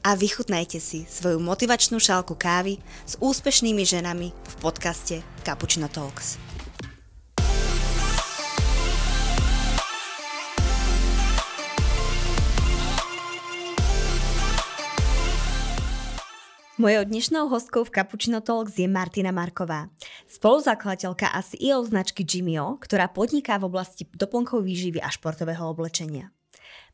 a vychutnajte si svoju motivačnú šálku kávy s úspešnými ženami v podcaste Cappuccino Talks. Mojou dnešnou hostkou v Cappuccino Talks je Martina Marková, spoluzakladateľka a CEO značky Jimio, ktorá podniká v oblasti doplnkov výživy a športového oblečenia.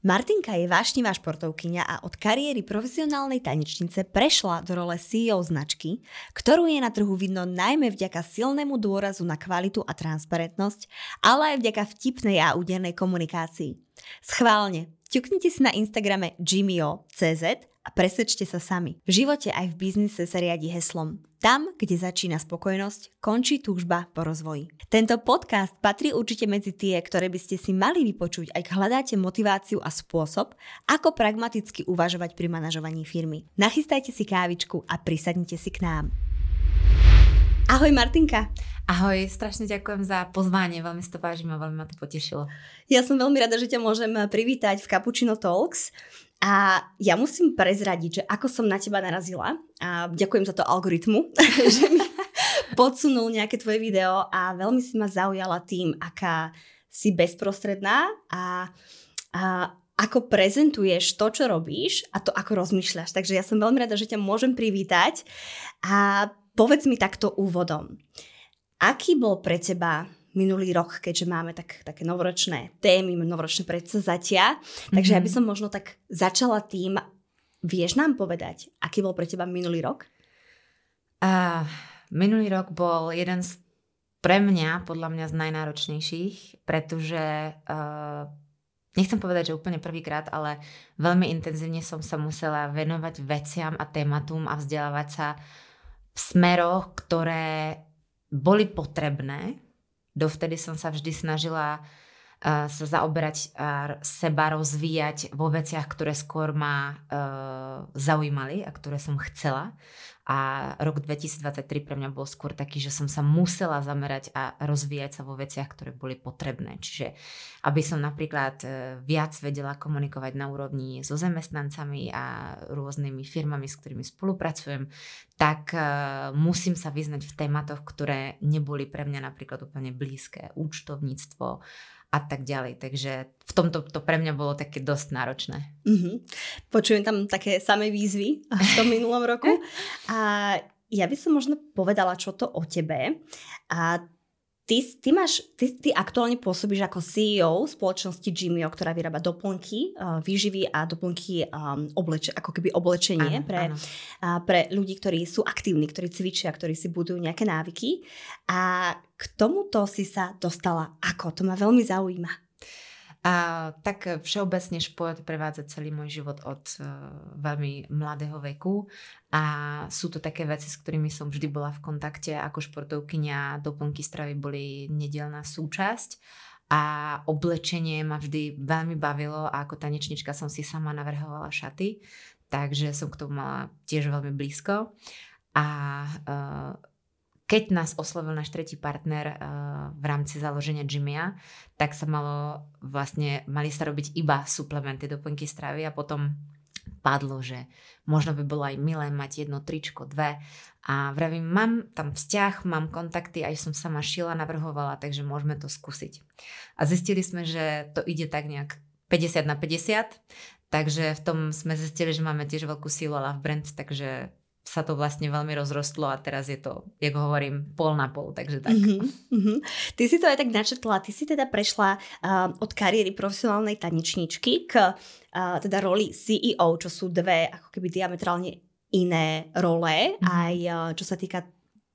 Martinka je vášnivá športovkyňa a od kariéry profesionálnej tanečnice prešla do role CEO značky, ktorú je na trhu vidno najmä vďaka silnému dôrazu na kvalitu a transparentnosť, ale aj vďaka vtipnej a údernej komunikácii. Schválne, ťuknite si na Instagrame Jimio.cz a presvedčte sa sami. V živote aj v biznise sa riadi heslom tam, kde začína spokojnosť, končí túžba po rozvoji. Tento podcast patrí určite medzi tie, ktoré by ste si mali vypočuť, ak hľadáte motiváciu a spôsob, ako pragmaticky uvažovať pri manažovaní firmy. Nachystajte si kávičku a prisadnite si k nám. Ahoj Martinka. Ahoj, strašne ďakujem za pozvanie, veľmi si to vážim a veľmi ma to potešilo. Ja som veľmi rada, že ťa môžem privítať v Cappuccino Talks. A ja musím prezradiť, že ako som na teba narazila a ďakujem za to algoritmu, že mi podsunul nejaké tvoje video a veľmi si ma zaujala tým, aká si bezprostredná a, a ako prezentuješ to, čo robíš a to, ako rozmýšľaš. Takže ja som veľmi rada, že ťa môžem privítať a povedz mi takto úvodom. Aký bol pre teba minulý rok, keďže máme tak, také novoročné témy, novoročné predsazatia. Takže mm-hmm. ja by som možno tak začala tým, vieš nám povedať, aký bol pre teba minulý rok? Uh, minulý rok bol jeden z pre mňa, podľa mňa z najnáročnejších, pretože uh, nechcem povedať, že úplne prvýkrát, ale veľmi intenzívne som sa musela venovať veciam a tématum a vzdelávať sa v smeroch, ktoré boli potrebné. Dovtedy som sa vždy snažila sa zaoberať seba rozvíjať vo veciach, ktoré skôr ma uh, zaujímali a ktoré som chcela. A rok 2023 pre mňa bol skôr taký, že som sa musela zamerať a rozvíjať sa vo veciach, ktoré boli potrebné. Čiže aby som napríklad e, viac vedela komunikovať na úrovni so zamestnancami a rôznymi firmami, s ktorými spolupracujem, tak e, musím sa vyznať v tématoch, ktoré neboli pre mňa napríklad úplne blízke. Účtovníctvo, a tak ďalej. Takže v tomto to pre mňa bolo také dosť náročné. Mm-hmm. Počujem tam také samé výzvy v tom minulom roku. A ja by som možno povedala, čo to o tebe. A Ty, ty, máš, ty, ty aktuálne pôsobíš ako CEO spoločnosti Jimio, ktorá vyrába doplnky, uh, výživy a doplnky um, obleče, ako keby oblečenie áno, pre, áno. Uh, pre ľudí, ktorí sú aktívni, ktorí cvičia, ktorí si budujú nejaké návyky. A k tomuto si sa dostala ako? To ma veľmi zaujíma. A tak všeobecne šport prevádza celý môj život od uh, veľmi mladého veku. A sú to také veci, s ktorými som vždy bola v kontakte. Ako športovkynia, doplnky stravy boli nedelná súčasť. A oblečenie ma vždy veľmi bavilo a ako tanečnička som si sama navrhovala šaty, takže som k tomu mala tiež veľmi blízko. A uh, keď nás oslovil náš tretí partner uh, v rámci založenia Jimia, tak sa malo vlastne, mali sa robiť iba suplementy, doplnky stravy a potom padlo, že možno by bolo aj milé mať jedno tričko, dve. A vravím, mám tam vzťah, mám kontakty, aj som sama šila, navrhovala, takže môžeme to skúsiť. A zistili sme, že to ide tak nejak 50 na 50, takže v tom sme zistili, že máme tiež veľkú sílu a love brand, takže sa to vlastne veľmi rozrostlo a teraz je to, jak hovorím, pol na pol, takže tak. Mm-hmm, mm-hmm. Ty si to aj tak načetla, ty si teda prešla uh, od kariéry profesionálnej tanečničky k uh, teda roli CEO, čo sú dve ako keby diametrálne iné role, mm-hmm. aj uh, čo sa týka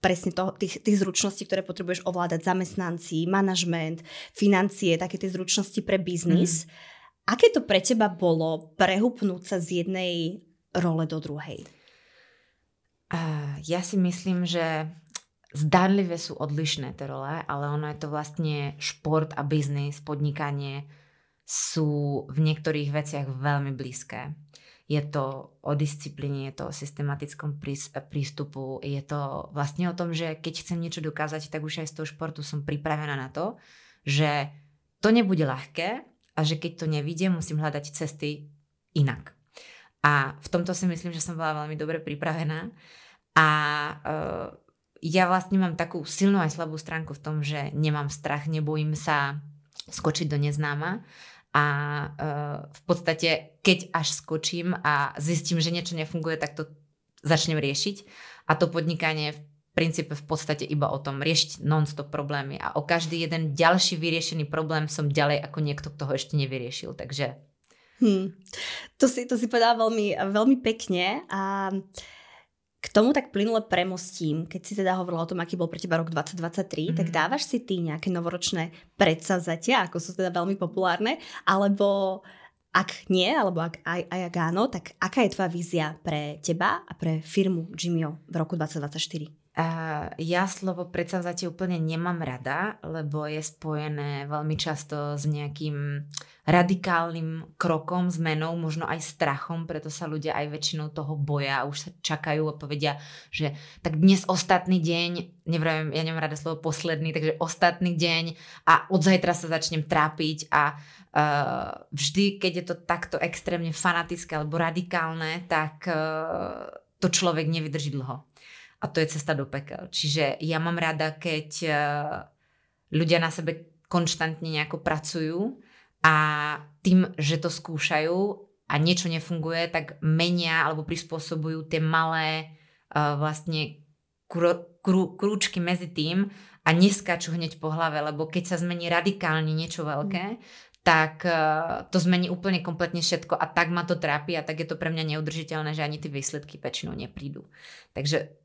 presne toho, tých, tých zručností, ktoré potrebuješ ovládať, zamestnanci, manažment, financie, také tie zručnosti pre biznis. Mm. Aké to pre teba bolo prehupnúť sa z jednej role do druhej? Ja si myslím, že zdánlivé sú odlišné tie role, ale ono je to vlastne šport a biznis, podnikanie sú v niektorých veciach veľmi blízke. Je to o disciplíne, je to o systematickom prístupu, je to vlastne o tom, že keď chcem niečo dokázať, tak už aj z toho športu som pripravená na to, že to nebude ľahké a že keď to nevidie, musím hľadať cesty inak. A v tomto si myslím, že som bola veľmi dobre pripravená. A uh, ja vlastne mám takú silnú aj slabú stránku v tom, že nemám strach, nebojím sa skočiť do neznáma. A uh, v podstate keď až skočím a zistím, že niečo nefunguje, tak to začnem riešiť. A to podnikanie v princípe v podstate iba o tom riešiť non-stop problémy. A o každý jeden ďalší vyriešený problém som ďalej ako niekto, kto ho ešte nevyriešil, takže... Hmm. To, si, to si povedala veľmi, veľmi pekne. A uh, k tomu tak plynule premostím, keď si teda hovorila o tom, aký bol pre teba rok 2023, mm-hmm. tak mhm. dávaš si ty nejaké novoročné predsazatia, ako sú teda veľmi populárne, alebo ak nie, alebo ak aj, aj ak áno, tak aká je tvoja vízia pre teba a pre firmu Jimio v roku 2024? Uh, ja slovo predsavzatie úplne nemám rada, lebo je spojené veľmi často s nejakým radikálnym krokom, zmenou, možno aj strachom, preto sa ľudia aj väčšinou toho boja a už sa čakajú a povedia, že tak dnes ostatný deň, neviem, ja nemám rada slovo posledný, takže ostatný deň a od zajtra sa začnem trápiť a uh, vždy, keď je to takto extrémne fanatické alebo radikálne, tak uh, to človek nevydrží dlho a to je cesta do pekel. Čiže ja mám rada, keď eh, ľudia na sebe konštantne nejako pracujú a tým, že to skúšajú a niečo nefunguje, tak menia alebo prispôsobujú tie malé uh, vlastne krú, krú, krúčky medzi tým a neskáču hneď po hlave, lebo keď sa zmení radikálne niečo veľké, mm. tak uh, to zmení úplne kompletne všetko a tak ma to trápi a tak je to pre mňa neudržiteľné, že ani tie výsledky väčšinou neprídu. Takže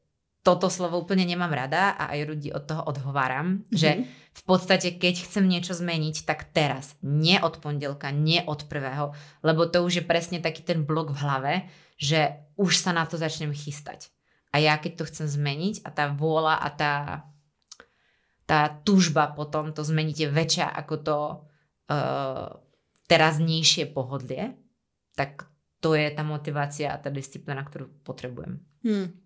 toto slovo úplne nemám rada a aj ľudí od toho odhováram, mm-hmm. že v podstate keď chcem niečo zmeniť, tak teraz, nie od pondelka, nie od prvého, lebo to už je presne taký ten blok v hlave, že už sa na to začnem chystať. A ja keď to chcem zmeniť a tá vôľa a tá, tá túžba potom to zmeniť je väčšia ako to uh, teraznejšie pohodlie, tak to je tá motivácia a tá disciplína, ktorú potrebujem. Hmm.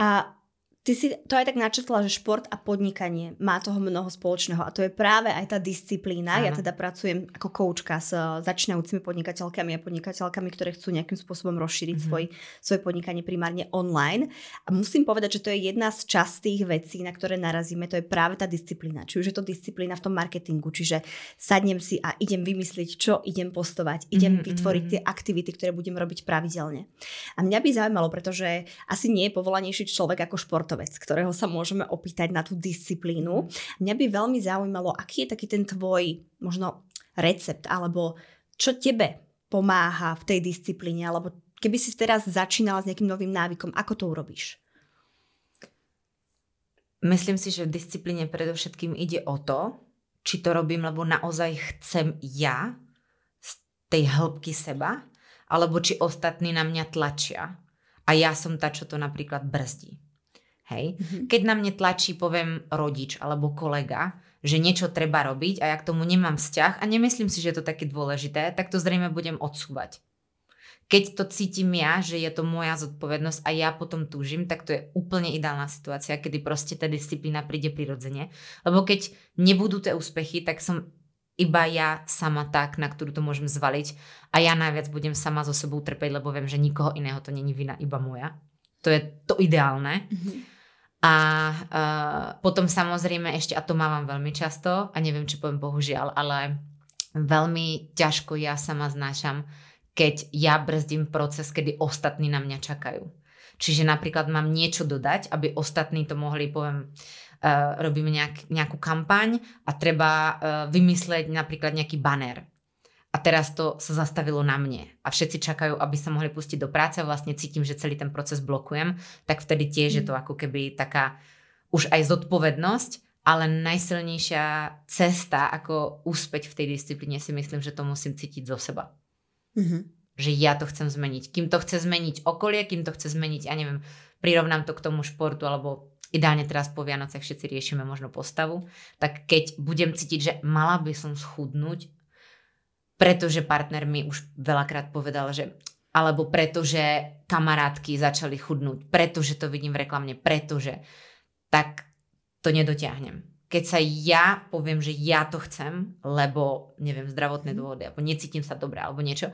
A ty si to aj tak načrtla, že šport a podnikanie má toho mnoho spoločného a to je práve aj tá disciplína. Áno. Ja teda pracujem ako koučka s eh, začínajúcimi podnikateľkami a podnikateľkami, ktoré chcú nejakým spôsobom rozšíriť mm-hmm. svoj, svoje podnikanie primárne online. A musím povedať, že to je jedna z častých vecí, na ktoré narazíme, to je práve tá disciplína. Či už je to disciplína v tom marketingu, čiže sadnem si a idem vymyslieť, čo idem postovať, idem mm-hmm. vytvoriť tie aktivity, ktoré budem robiť pravidelne. A mňa by zaujímalo, pretože asi nie je povolanejší človek ako športovec, ktorého sa môžeme opýtať na tú disciplínu. Mhm. Mňa by veľmi zaujímalo, aký je taký ten tvoj možno recept, alebo čo tebe pomáha v tej disciplíne, alebo keby si teraz začínala s nejakým novým návykom, ako to urobíš? Myslím si, že v disciplíne predovšetkým ide o to, či to robím, lebo naozaj chcem ja z tej hĺbky seba, alebo či ostatní na mňa tlačia. A ja som tá, čo to napríklad brzdí. Hej? Mm-hmm. Keď na mne tlačí, poviem, rodič alebo kolega, že niečo treba robiť a ja k tomu nemám vzťah a nemyslím si, že je to také dôležité, tak to zrejme budem odsúvať. Keď to cítim ja, že je to moja zodpovednosť a ja potom túžim, tak to je úplne ideálna situácia, kedy proste tá disciplína príde prirodzene. Lebo keď nebudú tie úspechy, tak som iba ja sama tak, na ktorú to môžem zvaliť a ja najviac budem sama so sebou trpeť, lebo viem, že nikoho iného to není vina, iba moja. To je to ideálne. Mm-hmm. A uh, potom samozrejme ešte, a to mávam veľmi často, a neviem, či poviem bohužiaľ, ale veľmi ťažko ja sama znášam, keď ja brzdím proces, kedy ostatní na mňa čakajú. Čiže napríklad mám niečo dodať, aby ostatní to mohli, poviem, uh, robíme nejak, nejakú kampaň a treba uh, vymysleť napríklad nejaký banner a teraz to sa zastavilo na mne a všetci čakajú, aby sa mohli pustiť do práce a vlastne cítim, že celý ten proces blokujem, tak vtedy tiež je to ako keby taká už aj zodpovednosť, ale najsilnejšia cesta, ako úspeť v tej disciplíne si myslím, že to musím cítiť zo seba. Mm-hmm. že ja to chcem zmeniť. Kým to chce zmeniť okolie, kým to chce zmeniť, ja neviem, prirovnám to k tomu športu, alebo ideálne teraz po Vianocech všetci riešime možno postavu, tak keď budem cítiť, že mala by som schudnúť, pretože partner mi už veľakrát povedal, že alebo pretože kamarátky začali chudnúť, pretože to vidím v reklamne, pretože, tak to nedotiahnem. Keď sa ja poviem, že ja to chcem, lebo, neviem, zdravotné mhm. dôvody, alebo necítim sa dobre, alebo niečo,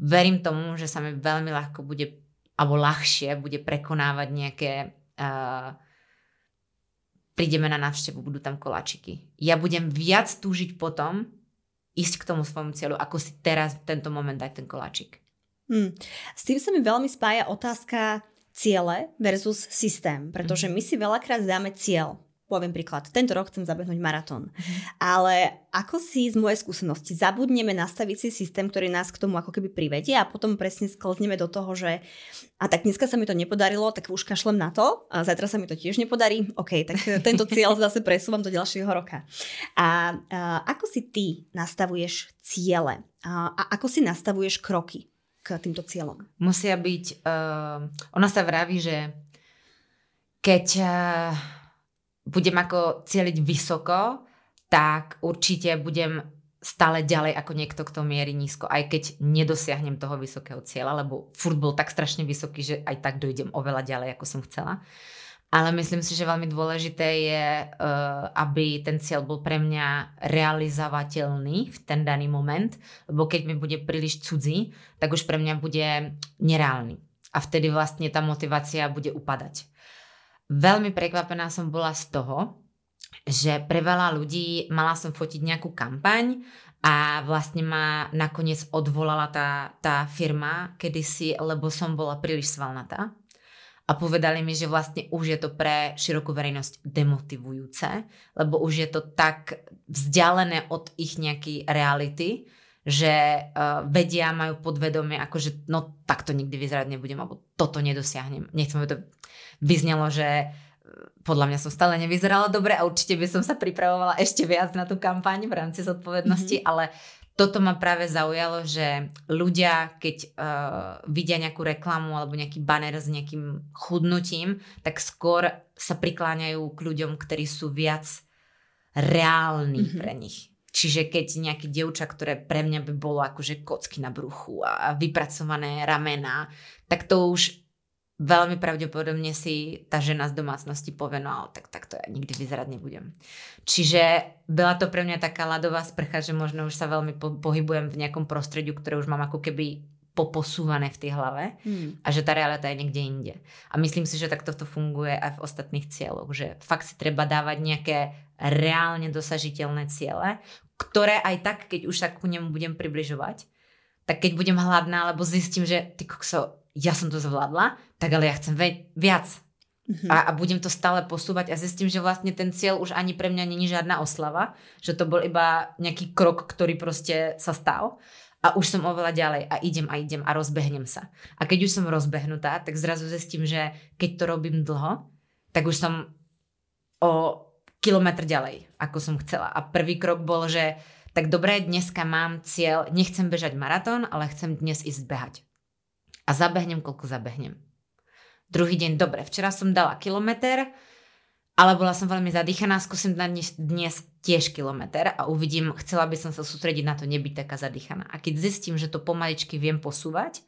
verím tomu, že sa mi veľmi ľahko bude, alebo ľahšie bude prekonávať nejaké... Uh, prídeme na návštevu, budú tam koláčiky. Ja budem viac túžiť potom ísť k tomu svojmu cieľu, ako si teraz v tento moment dať ten koláčik. Hmm. S tým sa mi veľmi spája otázka ciele versus systém, pretože my si veľakrát dáme cieľ poviem príklad, tento rok chcem zabehnúť maratón. Mm. Ale ako si z mojej skúsenosti zabudneme nastaviť si systém, ktorý nás k tomu ako keby privedie a potom presne sklzneme do toho, že a tak dneska sa mi to nepodarilo, tak už kašlem na to a zajtra sa mi to tiež nepodarí, OK, tak tento cieľ zase presúvam do ďalšieho roka. A, a ako si ty nastavuješ ciele a, a ako si nastavuješ kroky k týmto cieľom? Musia byť, uh, ona sa vraví, že keď uh, budem ako cieliť vysoko, tak určite budem stále ďalej ako niekto, kto mierí nízko, aj keď nedosiahnem toho vysokého cieľa, lebo furt bol tak strašne vysoký, že aj tak dojdem oveľa ďalej, ako som chcela. Ale myslím si, že veľmi dôležité je, uh, aby ten cieľ bol pre mňa realizovateľný v ten daný moment, lebo keď mi bude príliš cudzí, tak už pre mňa bude nereálny. A vtedy vlastne tá motivácia bude upadať. Veľmi prekvapená som bola z toho, že pre veľa ľudí mala som fotiť nejakú kampaň a vlastne ma nakoniec odvolala tá, tá firma kedysi, lebo som bola príliš svalnatá. A povedali mi, že vlastne už je to pre širokú verejnosť demotivujúce, lebo už je to tak vzdialené od ich nejakej reality, že uh, vedia, majú podvedomie, akože no takto nikdy vyzerať nebudem, alebo toto nedosiahnem. Nechcem, to vyznelo, že e, podľa mňa som stále nevyzerala dobre a určite by som sa pripravovala ešte viac na tú kampaň v rámci zodpovednosti, mm-hmm. ale toto ma práve zaujalo, že ľudia, keď uh, vidia nejakú reklamu alebo nejaký banner s nejakým chudnutím, tak skôr sa prikláňajú k ľuďom, ktorí sú viac reálni mm-hmm. pre nich. Čiže keď nejaké dievča, ktoré pre mňa by bolo akože kocky na bruchu a vypracované ramena, tak to už veľmi pravdepodobne si tá žena z domácnosti povie, no tak, tak to ja nikdy vyzerať nebudem. Čiže bola to pre mňa taká ľadová sprcha, že možno už sa veľmi po- pohybujem v nejakom prostrediu, ktoré už mám ako keby poposúvané v tej hlave hmm. a že tá realita je niekde inde. A myslím si, že takto to funguje aj v ostatných cieľoch, že fakt si treba dávať nejaké reálne dosažiteľné ciele, ktoré aj tak, keď už sa ku nemu budem približovať, tak keď budem hladná, alebo zistím, že ty kokso, ja som to zvládla, tak ale ja chcem ve- viac. Mm-hmm. A, a budem to stále posúvať a zistím, že vlastne ten cieľ už ani pre mňa není žiadna oslava, že to bol iba nejaký krok, ktorý proste sa stal a už som oveľa ďalej a idem a idem a rozbehnem sa. A keď už som rozbehnutá, tak zrazu zistím, že keď to robím dlho, tak už som o kilometr ďalej, ako som chcela. A prvý krok bol, že tak dobre, dneska mám cieľ, nechcem bežať maratón, ale chcem dnes ísť behať a zabehnem, koľko zabehnem. Druhý deň, dobre, včera som dala kilometr, ale bola som veľmi zadýchaná, skúsim dať dnes tiež kilometr a uvidím, chcela by som sa sústrediť na to, nebyť taká zadýchaná. A keď zistím, že to pomaličky viem posúvať,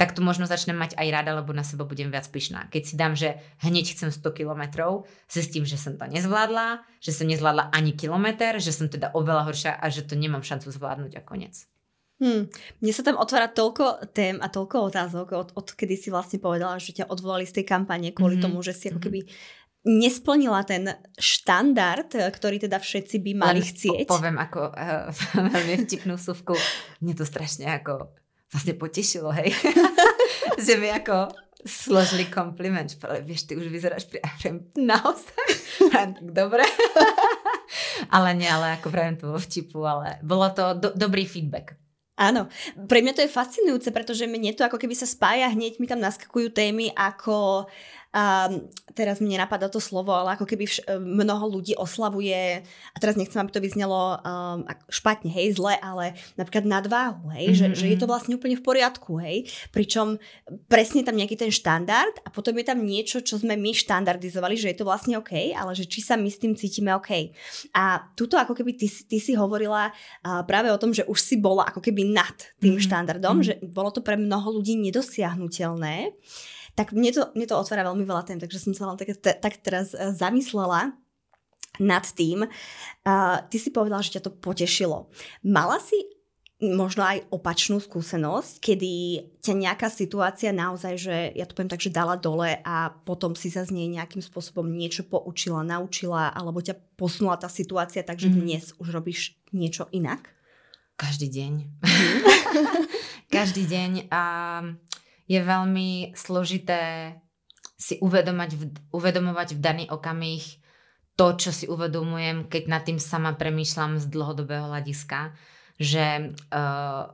tak to možno začnem mať aj rada, lebo na seba budem viac pyšná. Keď si dám, že hneď chcem 100 kilometrov, zistím, že som to nezvládla, že som nezvládla ani kilometr, že som teda oveľa horšia a že to nemám šancu zvládnuť a koniec. Hmm. Mne sa tam otvára toľko tém a toľko otázok, od, kedy si vlastne povedala, že ťa odvolali z tej kampane kvôli mm-hmm. tomu, že si ako mhm. keby nesplnila ten štandard, ktorý teda všetci by mali Len chcieť. Po, poviem ako uh, veľmi vtipnú súvku. Mne to strašne ako vlastne potešilo, hej. že mi ako složili kompliment, že vieš, ty už vyzeráš pri naozaj. tak dobre. ale nie, ale ako pravím to vo vtipu, ale bolo to do, dobrý feedback. Áno, pre mňa to je fascinujúce, pretože mne to ako keby sa spája, hneď mi tam naskakujú témy ako a teraz mi nenapadá to slovo, ale ako keby vš- mnoho ľudí oslavuje, a teraz nechcem, aby to vyznelo um, špatne, hej, zle, ale napríklad nadváhu, hej, mm-hmm. že, že je to mhm. vlastne úplne v poriadku, hej, pričom presne tam nejaký ten štandard a potom je tam niečo, čo sme my štandardizovali, že je to vlastne OK, ale že či sa my s tým cítime OK. A tuto ako keby ty, ty si hovorila uh, práve o tom, že už si bola ako keby nad tým mm-hmm. štandardom, mm-hmm. že bolo to pre mnoho ľudí nedosiahnutelné tak mne to, mne to otvára veľmi veľa tém, takže som sa vám tak, tak teraz e, zamyslela nad tým. Uh, ty si povedala, že ťa to potešilo. Mala si možno aj opačnú skúsenosť, kedy ťa nejaká situácia naozaj, že ja to poviem tak, že dala dole a potom si sa z nej nejakým spôsobom niečo poučila, naučila, alebo ťa posunula tá situácia, takže mm. dnes už robíš niečo inak? Každý deň. Mhm. Každý deň. A je veľmi složité si uvedomať uvedomovať v daný okamih to, čo si uvedomujem, keď nad tým sama premýšľam z dlhodobého hľadiska, že uh,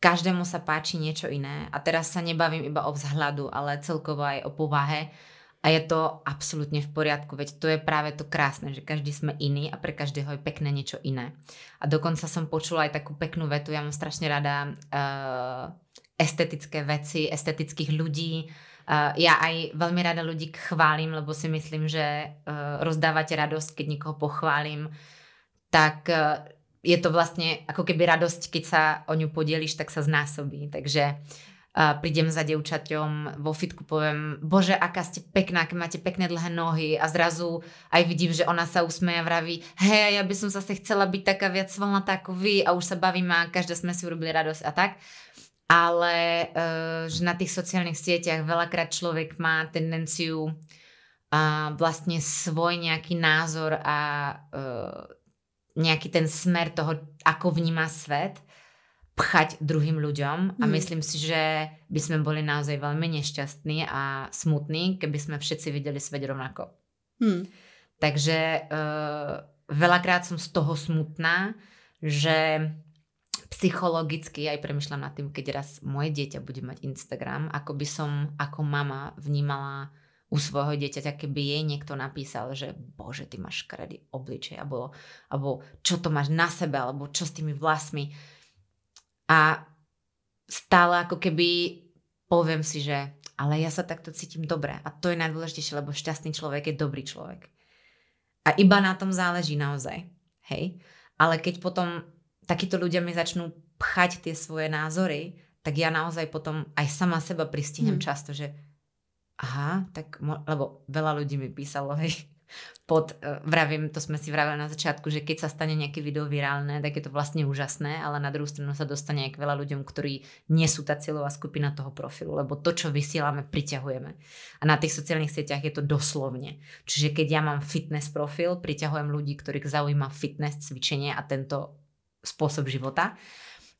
každému sa páči niečo iné a teraz sa nebavím iba o vzhľadu, ale celkovo aj o povahe a je to absolútne v poriadku, veď to je práve to krásne, že každý sme iný a pre každého je pekné niečo iné. A dokonca som počula aj takú peknú vetu, ja mám strašne rada uh, estetické veci, estetických ľudí. Ja aj veľmi rada ľudí chválim, lebo si myslím, že uh, rozdávate radosť, keď niekoho pochválim, tak uh, je to vlastne ako keby radosť, keď sa o ňu podieliš, tak sa znásobí. Takže uh, prídem za devčaťom vo fitku, poviem, bože, aká ste pekná, aké máte pekné dlhé nohy a zrazu aj vidím, že ona sa usmeje a vraví, hej, ja by som zase chcela byť taká viac svalnatá ako vy a už sa bavím a každá sme si urobili radosť a tak ale uh, že na tých sociálnych sieťach veľakrát človek má tendenciu uh, vlastne svoj nejaký názor a uh, nejaký ten smer toho, ako vníma svet, pchať druhým ľuďom a mm. myslím si, že by sme boli naozaj veľmi nešťastní a smutní, keby sme všetci videli svet rovnako. Mm. Takže uh, veľakrát som z toho smutná, že psychologicky aj premyšľam nad tým, keď raz moje dieťa bude mať Instagram, ako by som ako mama vnímala u svojho dieťaťa, keby jej niekto napísal, že bože, ty máš škaredý obličej, alebo, alebo čo to máš na sebe, alebo čo s tými vlasmi. A stále ako keby poviem si, že ale ja sa takto cítim dobre. A to je najdôležitejšie, lebo šťastný človek je dobrý človek. A iba na tom záleží naozaj. Hej? Ale keď potom takíto ľudia mi začnú pchať tie svoje názory, tak ja naozaj potom aj sama seba pristihnem hmm. často, že aha, tak, mo- lebo veľa ľudí mi písalo, hej, pod, uh, vravím, to sme si vravili na začiatku, že keď sa stane nejaké video virálne, tak je to vlastne úžasné, ale na druhú stranu sa dostane aj k veľa ľuďom, ktorí nie sú tá cieľová skupina toho profilu, lebo to, čo vysielame, priťahujeme. A na tých sociálnych sieťach je to doslovne. Čiže keď ja mám fitness profil, priťahujem ľudí, ktorých zaujíma fitness, cvičenie a tento spôsob života.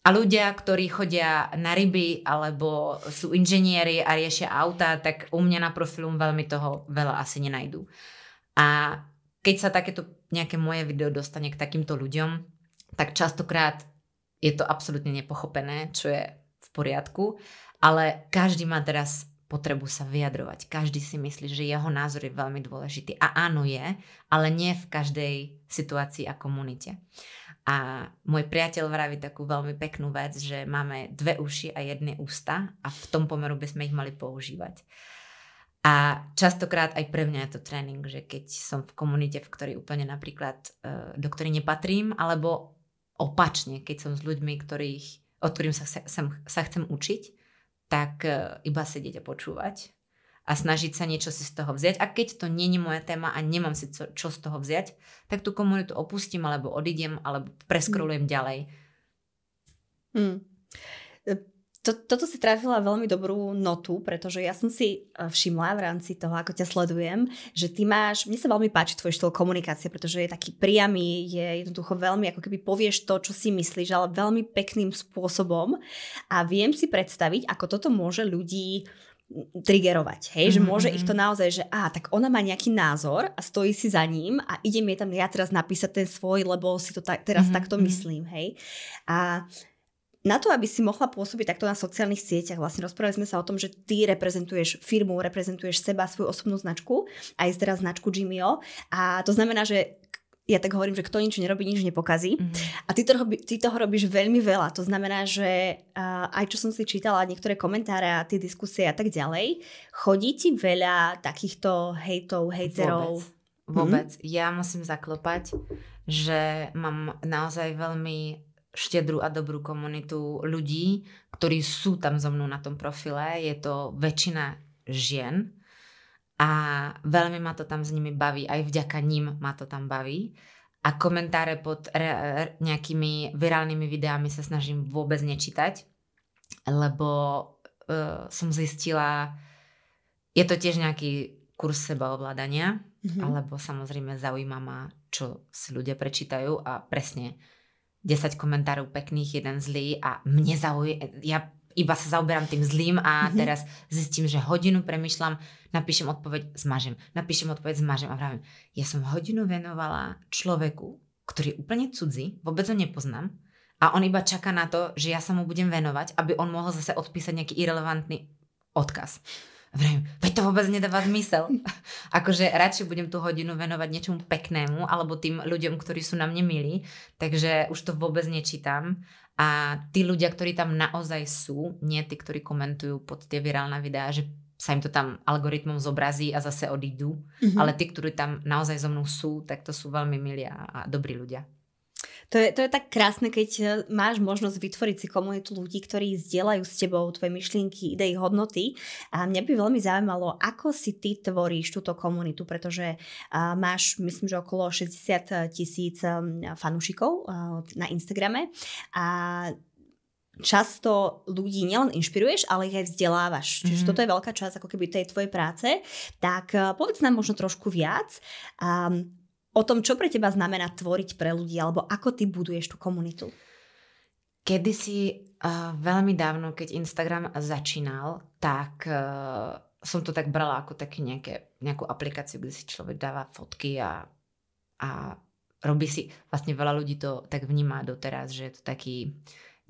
A ľudia, ktorí chodia na ryby alebo sú inžinieri a riešia auta, tak u mňa na profilu veľmi toho veľa asi nenajdú. A keď sa takéto nejaké moje video dostane k takýmto ľuďom, tak častokrát je to absolútne nepochopené, čo je v poriadku, ale každý má teraz potrebu sa vyjadrovať. Každý si myslí, že jeho názor je veľmi dôležitý. A áno je, ale nie v každej situácii a komunite. A môj priateľ vraví takú veľmi peknú vec, že máme dve uši a jedné ústa a v tom pomeru by sme ich mali používať. A častokrát aj pre mňa je to tréning, že keď som v komunite, v ktorej úplne napríklad, e, do ktorej nepatrím, alebo opačne, keď som s ľuďmi, ktorých, od ktorým sa, sa, sa chcem učiť, tak e, iba sedieť a počúvať a snažiť sa niečo si z toho vziať. A keď to nie je moja téma a nemám si čo, čo z toho vziať, tak tú komunitu opustím alebo odídem alebo preskrolujem mm. ďalej. Mm. To, toto si trafila veľmi dobrú notu, pretože ja som si e, všimla v rámci toho, ako ťa sledujem, že ty máš, mne sa veľmi páči tvoj štýl komunikácie, pretože je taký priamy, je jednoducho veľmi, ako keby povieš to, čo si myslíš, ale veľmi pekným spôsobom a viem si predstaviť, ako toto môže ľudí triggerovať, hej, mm-hmm. že môže ich to mhm. naozaj, že á, tak ona má nejaký názor a stojí si za ním a ide mi tam ja teraz napísať ten svoj, lebo si to ta- teraz mm-hmm. takto mhm. myslím, hej. A na to, aby si mohla pôsobiť takto na sociálnych sieťach, vlastne rozprávali sme sa o tom, že ty reprezentuješ firmu, reprezentuješ seba, svoju osobnú značku, aj teraz značku Jimio. A to znamená, že ja tak hovorím, že kto nič nerobí, nič nepokazí. Mm-hmm. A ty, to robí, ty toho robíš veľmi veľa. To znamená, že uh, aj čo som si čítala, niektoré komentáre a tie diskusie a tak ďalej, chodí ti veľa takýchto hejtov, hejterov? Vôbec. Vôbec. Mm-hmm. Ja musím zaklopať, že mám naozaj veľmi štedrú a dobrú komunitu ľudí, ktorí sú tam so mnou na tom profile. Je to väčšina žien, a veľmi ma to tam s nimi baví, aj vďaka ním ma to tam baví. A komentáre pod re, re, nejakými virálnymi videami sa snažím vôbec nečítať, lebo uh, som zistila, je to tiež nejaký kurz sebaovládania, mm-hmm. alebo samozrejme zaujíma ma, čo si ľudia prečítajú a presne 10 komentárov pekných, jeden zlý a mne zaujíma, ja iba sa zaoberám tým zlým a mm-hmm. teraz zistím, že hodinu premyšľam, napíšem odpoveď, zmažem, napíšem odpoveď, zmažem a vravím, ja som hodinu venovala človeku, ktorý je úplne cudzí, vôbec ho nepoznám a on iba čaká na to, že ja sa mu budem venovať, aby on mohol zase odpísať nejaký irrelevantný odkaz. Vrejme, veď to vôbec nedáva zmysel. akože radšej budem tú hodinu venovať niečomu peknému alebo tým ľuďom, ktorí sú na mne milí, takže už to vôbec nečítam. A tí ľudia, ktorí tam naozaj sú, nie tí, ktorí komentujú pod tie virálne videá, že sa im to tam algoritmom zobrazí a zase odídu, mm-hmm. ale tí, ktorí tam naozaj so mnou sú, tak to sú veľmi milí a, a dobrí ľudia. To je, to je tak krásne, keď e, máš možnosť vytvoriť si komunitu ľudí, ktorí zdieľajú s tebou tvoje myšlienky, idei, hodnoty. A mňa by veľmi zaujímalo, ako si ty tvoríš túto komunitu, pretože uh, máš, myslím, že okolo 60 tisíc um, fanúšikov na Instagrame a často ľudí nielen inšpiruješ, ale ich aj vzdelávaš. Čiže mm-hmm. toto je veľká časť ako keby tej tvojej práce. Tak povedz nám možno trošku viac. Um, o tom, čo pre teba znamená tvoriť pre ľudí, alebo ako ty buduješ tú komunitu? Kedy si uh, veľmi dávno, keď Instagram začínal, tak uh, som to tak brala ako taký nejaké, nejakú aplikáciu, kde si človek dáva fotky a, a robí si, vlastne veľa ľudí to tak vníma doteraz, že je to taký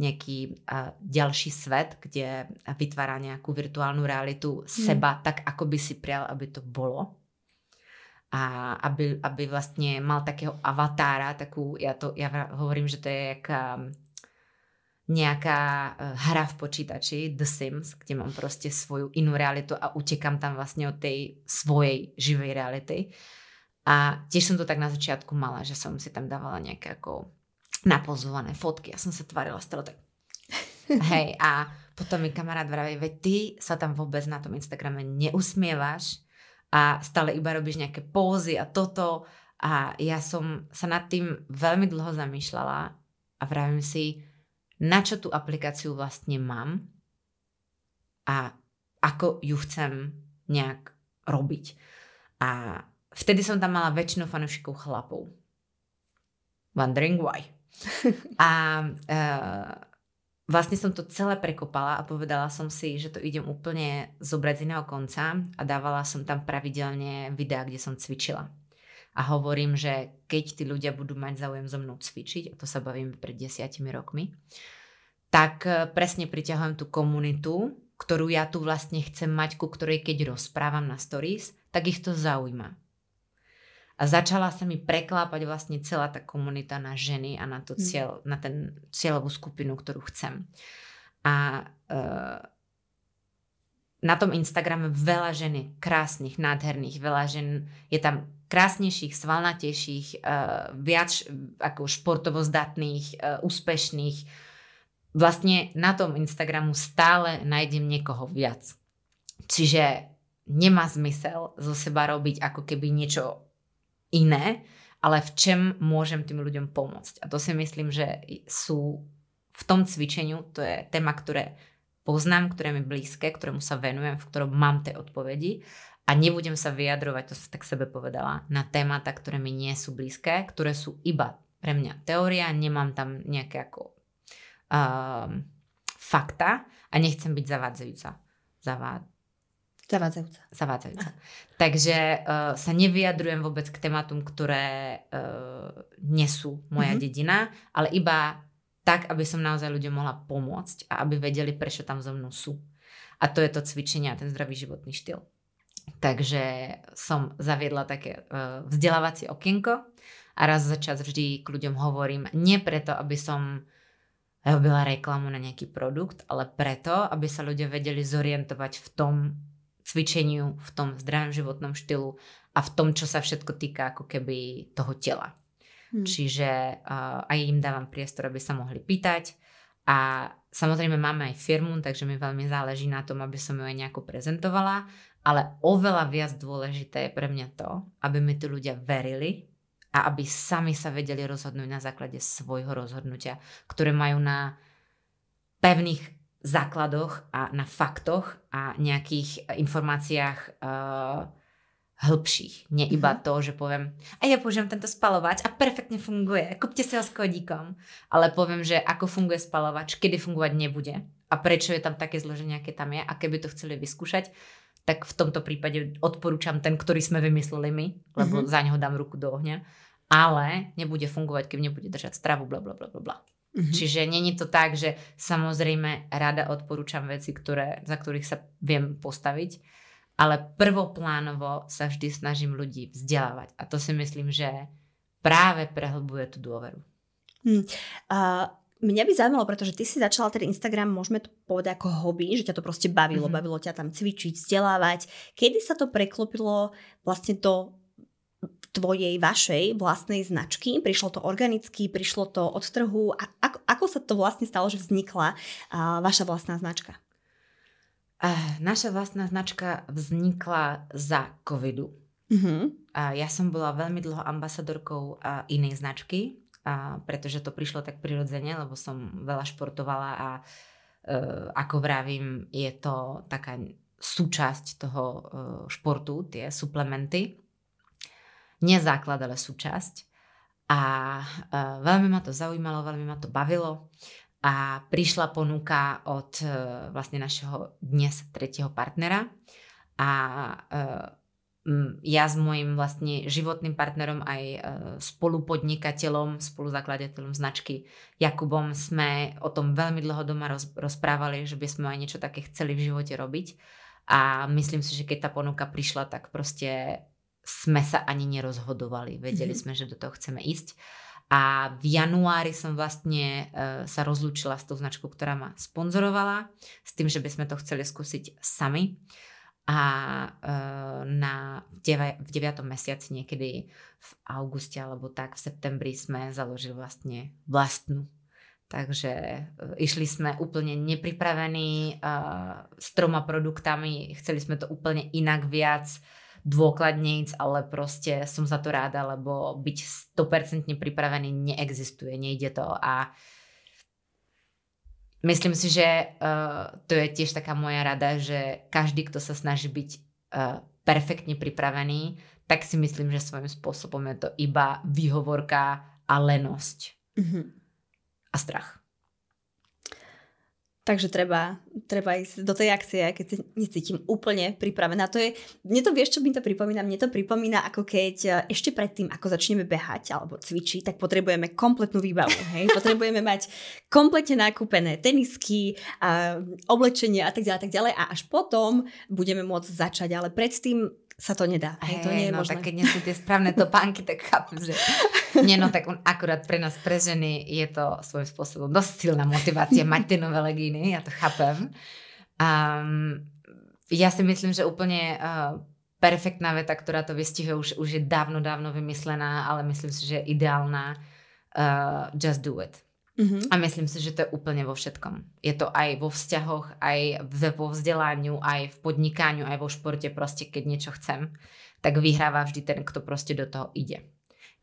nejaký uh, ďalší svet, kde vytvára nejakú virtuálnu realitu hmm. seba tak, ako by si prial, aby to bolo a aby, aby vlastne mal takého avatára, takú, ja to ja hovorím, že to je jaká nejaká e, hra v počítači, The Sims, kde mám proste svoju inú realitu a utekam tam vlastne od tej svojej živej reality. A tiež som to tak na začiatku mala, že som si tam dávala nejaké ako napozované fotky. Ja som sa tvárila stále tak. Hej, a potom mi kamarát vraví, veď ty sa tam vôbec na tom Instagrame neusmievaš, a stále iba robíš nejaké pózy a toto a ja som sa nad tým veľmi dlho zamýšľala a vravím si, na čo tú aplikáciu vlastne mám a ako ju chcem nejak robiť. A vtedy som tam mala väčšinu fanúšikov chlapov. Wondering why. a uh, vlastne som to celé prekopala a povedala som si, že to idem úplne zobrať z iného konca a dávala som tam pravidelne videá, kde som cvičila. A hovorím, že keď tí ľudia budú mať záujem so mnou cvičiť, a to sa bavím pred desiatimi rokmi, tak e, presne priťahujem tú komunitu, ktorú ja tu vlastne chcem mať, ku ktorej keď rozprávam na stories, tak ich to zaujíma. A začala sa mi preklápať vlastne celá tá komunita na ženy a na, to mm. cieľ, na ten cieľovú skupinu, ktorú chcem. A uh, na tom Instagrame veľa žen je krásnych, nádherných, veľa žen je tam krásnejších, svalnatejších, uh, viac ako športovo zdatných, uh, úspešných. Vlastne na tom Instagramu stále nájdem niekoho viac. Čiže nemá zmysel zo seba robiť ako keby niečo iné, ale v čem môžem tým ľuďom pomôcť. A to si myslím, že sú v tom cvičeniu, to je téma, ktoré poznám, ktoré mi blízke, ktorému sa venujem, v ktorom mám tie odpovedi a nebudem sa vyjadrovať, to sa tak sebe povedala, na témata, ktoré mi nie sú blízke, ktoré sú iba pre mňa teória, nemám tam nejaké ako um, fakta a nechcem byť zavádzajúca. Zavád, Zavádzajúca. Zavádzajúca. Takže uh, sa nevyjadrujem vôbec k tématom, ktoré uh, nesú moja mm-hmm. dedina, ale iba tak, aby som naozaj ľuďom mohla pomôcť a aby vedeli, prečo tam so mnou sú. A to je to cvičenie a ten zdravý životný štýl. Takže som zaviedla také uh, vzdelávacie okienko a raz za čas vždy k ľuďom hovorím, nie preto, aby som robila reklamu na nejaký produkt, ale preto, aby sa ľudia vedeli zorientovať v tom cvičeniu, v tom zdravom životnom štýlu a v tom, čo sa všetko týka ako keby toho tela. Hmm. Čiže uh, aj im dávam priestor, aby sa mohli pýtať a samozrejme máme aj firmu, takže mi veľmi záleží na tom, aby som ju aj nejako prezentovala, ale oveľa viac dôležité je pre mňa to, aby mi tí ľudia verili a aby sami sa vedeli rozhodnúť na základe svojho rozhodnutia, ktoré majú na pevných základoch a na faktoch a nejakých informáciách uh, hĺbších. Nie iba mm-hmm. to, že poviem, a ja použijem tento spalovač a perfektne funguje, kúpte si ho s kódikom. Ale poviem, že ako funguje spalovač, kedy fungovať nebude a prečo je tam také zloženie, aké tam je a keby to chceli vyskúšať, tak v tomto prípade odporúčam ten, ktorý sme vymysleli my, lebo mm-hmm. za neho dám ruku do ohňa. Ale nebude fungovať, keď nebude držať stravu, bla bla bla bla. Mm-hmm. Čiže není to tak, že samozrejme rada odporúčam veci, ktoré, za ktorých sa viem postaviť, ale prvoplánovo sa vždy snažím ľudí vzdelávať. A to si myslím, že práve prehlbuje tú dôveru. Hmm. Uh, mňa by zaujímalo, pretože ty si začala ten Instagram, môžeme to povedať ako hobby, že ťa to proste bavilo, mm-hmm. bavilo ťa tam cvičiť, vzdelávať. Kedy sa to preklopilo vlastne do tvojej, vašej vlastnej značky? Prišlo to organicky, prišlo to od trhu? A ako, ako sa to vlastne stalo, že vznikla uh, vaša vlastná značka? Naša vlastná značka vznikla za covidu. Mm-hmm. A ja som bola veľmi dlho ambasadorkou inej značky, a pretože to prišlo tak prirodzene, lebo som veľa športovala a e, ako vravím, je to taká súčasť toho e, športu, tie suplementy. Nie základ, ale súčasť. A e, veľmi ma to zaujímalo, veľmi ma to bavilo. A prišla ponuka od e, vlastne našeho dnes tretieho partnera. A e, ja s mojim vlastne životným partnerom aj spolupodnikateľom, spoluzakladateľom značky Jakubom sme o tom veľmi dlho doma roz, rozprávali, že by sme aj niečo také chceli v živote robiť. A myslím si, že keď tá ponuka prišla, tak proste sme sa ani nerozhodovali. Vedeli mm-hmm. sme, že do toho chceme ísť. A v januári som vlastne e, sa rozlúčila s tou značkou, ktorá ma sponzorovala, s tým, že by sme to chceli skúsiť sami. A e, na, v 9. mesiaci niekedy v auguste alebo tak v septembri sme založili vlastne vlastnú. Takže e, išli sme úplne nepripravení e, s troma produktami, chceli sme to úplne inak viac dôkladnejc, ale proste som za to ráda, lebo byť 100% pripravený neexistuje, nejde to a myslím si, že uh, to je tiež taká moja rada, že každý, kto sa snaží byť uh, perfektne pripravený, tak si myslím, že svojím spôsobom je to iba výhovorka a lenosť. Mm-hmm. A strach. Takže treba, treba ísť do tej akcie, keď sa necítim úplne pripravená. To je, mne to vieš, čo mi to pripomína? Mne to pripomína, ako keď e, ešte predtým, ako začneme behať alebo cvičiť, tak potrebujeme kompletnú výbavu. Hej? Potrebujeme mať kompletne nakúpené tenisky, a oblečenie a tak ďalej, a tak ďalej. A až potom budeme môcť začať. Ale predtým sa to nedá. Hej, to nie je no, možné. tak keď nie sú tie správne topánky, tak chápem, že nie, no tak akurát pre nás, pre ženy je to svojím spôsobom dosť silná motivácia mať tie nové legíny, ja to chápem. Um, ja si myslím, že úplne uh, perfektná veta, ktorá to vystihuje, už, už je dávno, dávno vymyslená, ale myslím si, že je ideálna. Uh, just do it. Mm-hmm. A myslím si, že to je úplne vo všetkom. Je to aj vo vzťahoch, aj vo vzdelaniu, aj v podnikaniu, aj vo športe. Proste keď niečo chcem, tak vyhráva vždy ten, kto proste do toho ide.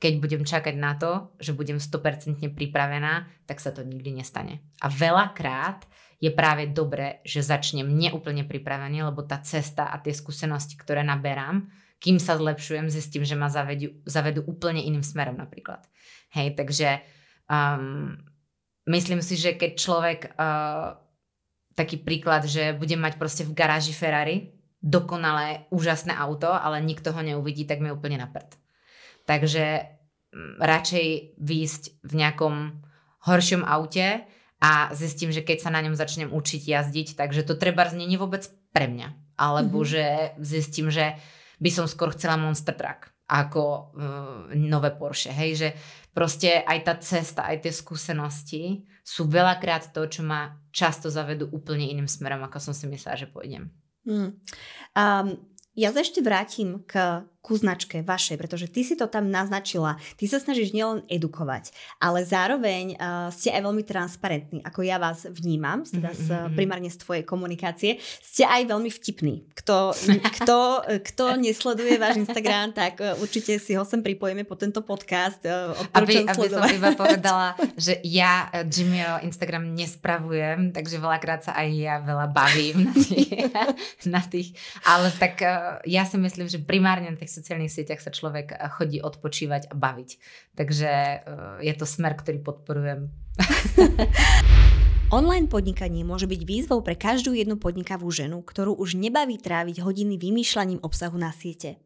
Keď budem čakať na to, že budem 100% pripravená, tak sa to nikdy nestane. A veľakrát je práve dobré, že začnem neúplne pripravený, lebo tá cesta a tie skúsenosti, ktoré naberám, kým sa zlepšujem, zistím, že ma zavedú, zavedú úplne iným smerom napríklad. Hej, takže um, myslím si, že keď človek, uh, taký príklad, že bude mať proste v garáži Ferrari, dokonalé, úžasné auto, ale nikto ho neuvidí, tak mi úplne na prd. Takže mm, radšej výjsť v nejakom horšom aute a zistím, že keď sa na ňom začnem učiť jazdiť, takže to treba je vôbec pre mňa. Alebo mm-hmm. že zistím, že by som skôr chcela Monster Truck ako uh, nové Porsche. Hej, že proste aj tá cesta, aj tie skúsenosti sú veľakrát to, čo ma často zavedú úplne iným smerom, ako som si myslela, že pôjdem. Mm. Um, ja sa ešte vrátim k ku značke vašej, pretože ty si to tam naznačila. Ty sa snažíš nielen edukovať, ale zároveň uh, ste aj veľmi transparentní, ako ja vás vnímam, teda z, mm-hmm. primárne z tvojej komunikácie. Ste aj veľmi vtipní. Kto, kto, kto nesleduje váš Instagram, tak uh, určite si ho sem pripojíme po tento podcast. Uh, aby, aby som iba povedala, že ja Jimmyho Instagram nespravujem, takže veľakrát sa aj ja veľa bavím na tých, na tých ale tak uh, ja si myslím, že primárne tých sociálnych sieťach sa človek eh, chodí odpočívať a baviť. Takže eh, je to smer, ktorý podporujem. Online podnikanie môže byť výzvou pre každú jednu podnikavú ženu, ktorú už nebaví tráviť hodiny vymýšľaním obsahu na siete.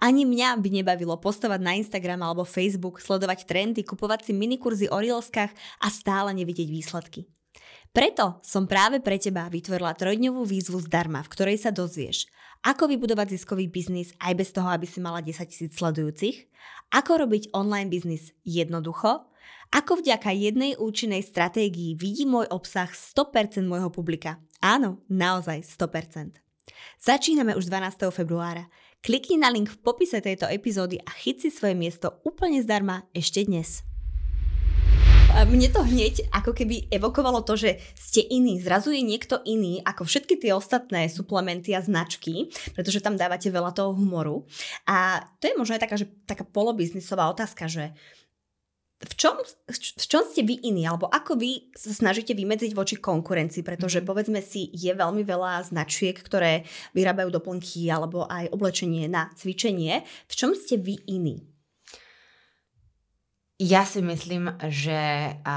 Ani mňa by nebavilo postovať na Instagram alebo Facebook, sledovať trendy, kupovať si minikurzy o reelskách a stále nevidieť výsledky. Preto som práve pre teba vytvorila trojdňovú výzvu zdarma, v ktorej sa dozvieš, ako vybudovať ziskový biznis aj bez toho, aby si mala 10 tisíc sledujúcich, ako robiť online biznis jednoducho, ako vďaka jednej účinnej stratégii vidí môj obsah 100% môjho publika. Áno, naozaj 100%. Začíname už 12. februára. Klikni na link v popise tejto epizódy a chyť si svoje miesto úplne zdarma ešte dnes mne to hneď ako keby evokovalo to, že ste iní. Zrazu je niekto iný ako všetky tie ostatné suplementy a značky, pretože tam dávate veľa toho humoru. A to je možno aj taká, že, taká polobiznisová otázka, že v čom, v čom ste vy iní, alebo ako vy sa snažíte vymedziť voči konkurencii, pretože mhm. povedzme si, je veľmi veľa značiek, ktoré vyrábajú doplnky alebo aj oblečenie na cvičenie. V čom ste vy iní? Ja si myslím, že a,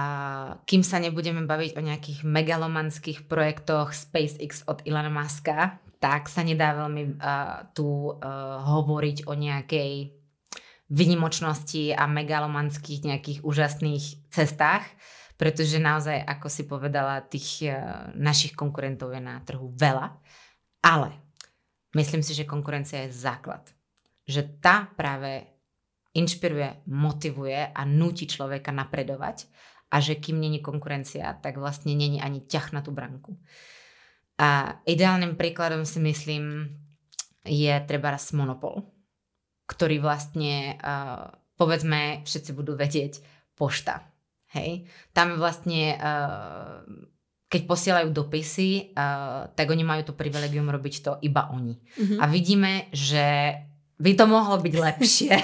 kým sa nebudeme baviť o nejakých megalomanských projektoch SpaceX od Ilona Muska, tak sa nedá veľmi a, tu a, hovoriť o nejakej vynimočnosti a megalomanských nejakých úžasných cestách, pretože naozaj, ako si povedala, tých a, našich konkurentov je na trhu veľa. Ale myslím si, že konkurencia je základ. Že tá práve inšpiruje, motivuje a núti človeka napredovať a že kým není konkurencia, tak vlastne není ani ťah na tú branku. A ideálnym príkladom si myslím je treba monopol, ktorý vlastne, uh, povedzme, všetci budú vedieť, pošta. Hej? Tam vlastne, uh, keď posielajú dopisy, uh, tak oni majú to privilegium robiť to iba oni. Mm-hmm. A vidíme, že by to mohlo byť lepšie.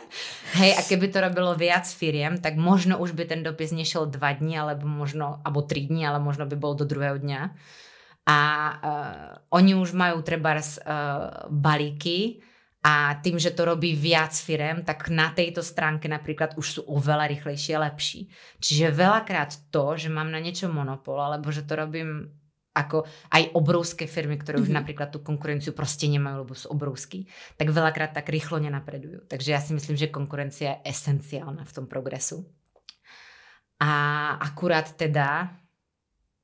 Hej, a keby to robilo viac firiem, tak možno už by ten dopis nešiel dva dní, alebo možno, alebo tri dní, ale možno by bol do druhého dňa. A uh, oni už majú treba uh, balíky a tým, že to robí viac firiem, tak na tejto stránke napríklad už sú oveľa rýchlejšie lepší. Čiže veľakrát to, že mám na niečo monopol, alebo že to robím ako aj obrovské firmy, ktoré mm-hmm. už mhm. napríklad tú konkurenciu proste nemajú, lebo sú obrovský, tak veľakrát tak rýchlo nenapredujú. Takže ja si myslím, že konkurencia je esenciálna v tom progresu. A akurát teda,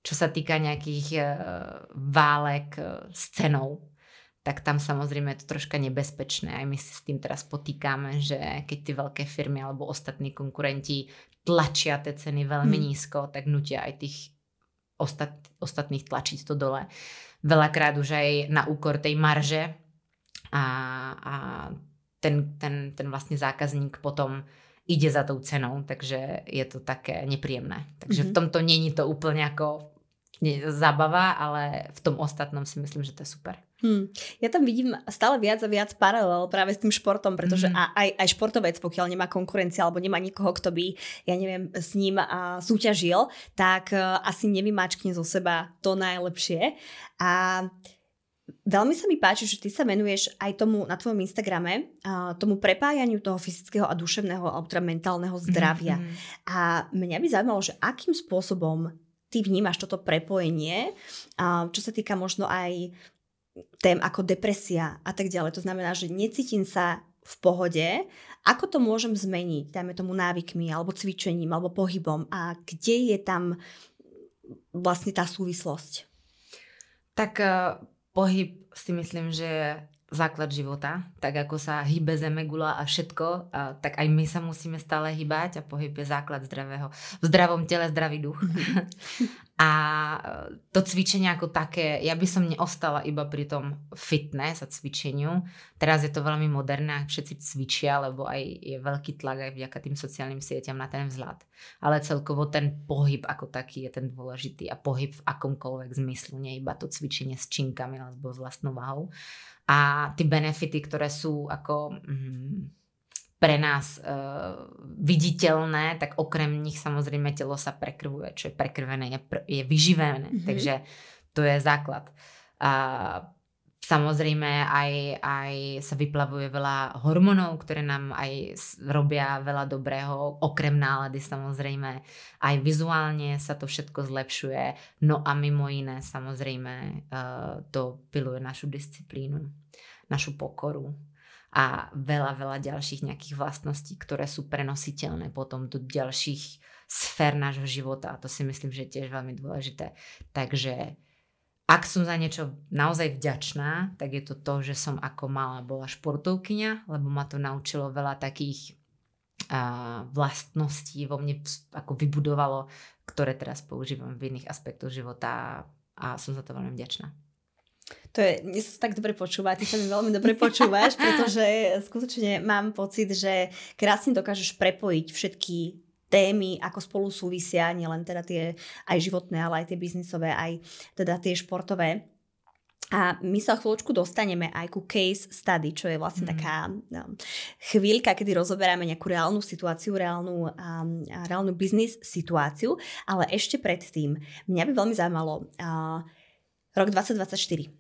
čo sa týka nejakých uh, válek uh, s cenou, tak tam samozrejme je to troška nebezpečné. Aj my si s tým teraz potýkame, že keď tie veľké firmy alebo ostatní konkurenti tlačia tie ceny veľmi hmm. nízko, tak nutia aj tých ostat, ostatných tlačiť to dole. Veľakrát už aj na úkor tej marže a, a ten, ten, ten vlastne zákazník potom ide za tou cenou, takže je to také nepríjemné. Takže mm-hmm. v tomto není to úplne ako zabava, ale v tom ostatnom si myslím, že to je super. Hmm. Ja tam vidím stále viac a viac paralel práve s tým športom, pretože mm. aj, aj športovec, pokiaľ nemá konkurencia alebo nemá nikoho, kto by, ja neviem, s ním a, súťažil, tak a, asi nevymáčkne zo seba to najlepšie. A Veľmi sa mi páči, že ty sa venuješ aj tomu na tvojom Instagrame, tomu prepájaniu toho fyzického a duševného alebo teda mentálneho zdravia. Mm-hmm. A mňa by zaujímalo, že akým spôsobom ty vnímaš toto prepojenie, čo sa týka možno aj tém ako depresia a tak ďalej. To znamená, že necítim sa v pohode, ako to môžem zmeniť, dajme tomu návykmi, alebo cvičením, alebo pohybom a kde je tam vlastne tá súvislosť? Tak uh, pohyb si myslím, že základ života, tak ako sa hýbe zeme, gula a všetko, a tak aj my sa musíme stále hýbať a pohyb je základ zdravého. V zdravom tele zdravý duch. a e, to cvičenie ako také, ja by som neostala iba pri tom fitness a cvičeniu. Teraz je to veľmi moderné, všetci cvičia, lebo aj je veľký tlak aj vďaka tým sociálnym sieťam na ten vzhľad. Ale celkovo ten pohyb ako taký je ten dôležitý a pohyb v akomkoľvek zmyslu, nie iba to cvičenie s činkami alebo s vlastnou váhou a ty benefity, ktoré sú ako mm, pre nás uh, viditeľné, tak okrem nich samozrejme telo sa prekrvuje, čo je prekrvené, je, pr- je vyživené, mm-hmm. takže to je základ. A Samozrejme aj, aj sa vyplavuje veľa hormónov, ktoré nám aj robia veľa dobrého, okrem nálady samozrejme. Aj vizuálne sa to všetko zlepšuje. No a mimo iné samozrejme uh, to piluje našu disciplínu, našu pokoru a veľa, veľa ďalších nejakých vlastností, ktoré sú prenositeľné potom do ďalších sfér nášho života. A to si myslím, že je tiež veľmi dôležité. Takže ak som za niečo naozaj vďačná, tak je to to, že som ako malá bola športovkyňa, lebo ma to naučilo veľa takých a, vlastností vo mne ako vybudovalo, ktoré teraz používam v iných aspektoch života a som za to veľmi vďačná. To je, mne sa tak dobre počúva, ty sa mi veľmi dobre počúvaš, pretože skutočne mám pocit, že krásne dokážeš prepojiť všetky témy, ako spolu súvisia, nielen teda tie aj životné, ale aj tie biznisové, aj teda tie športové. A my sa chvíľočku dostaneme aj ku case study, čo je vlastne mm. taká no, chvíľka, kedy rozoberáme nejakú reálnu situáciu, reálnu, um, reálnu biznis situáciu, ale ešte predtým, mňa by veľmi zaujímalo uh, rok 2024.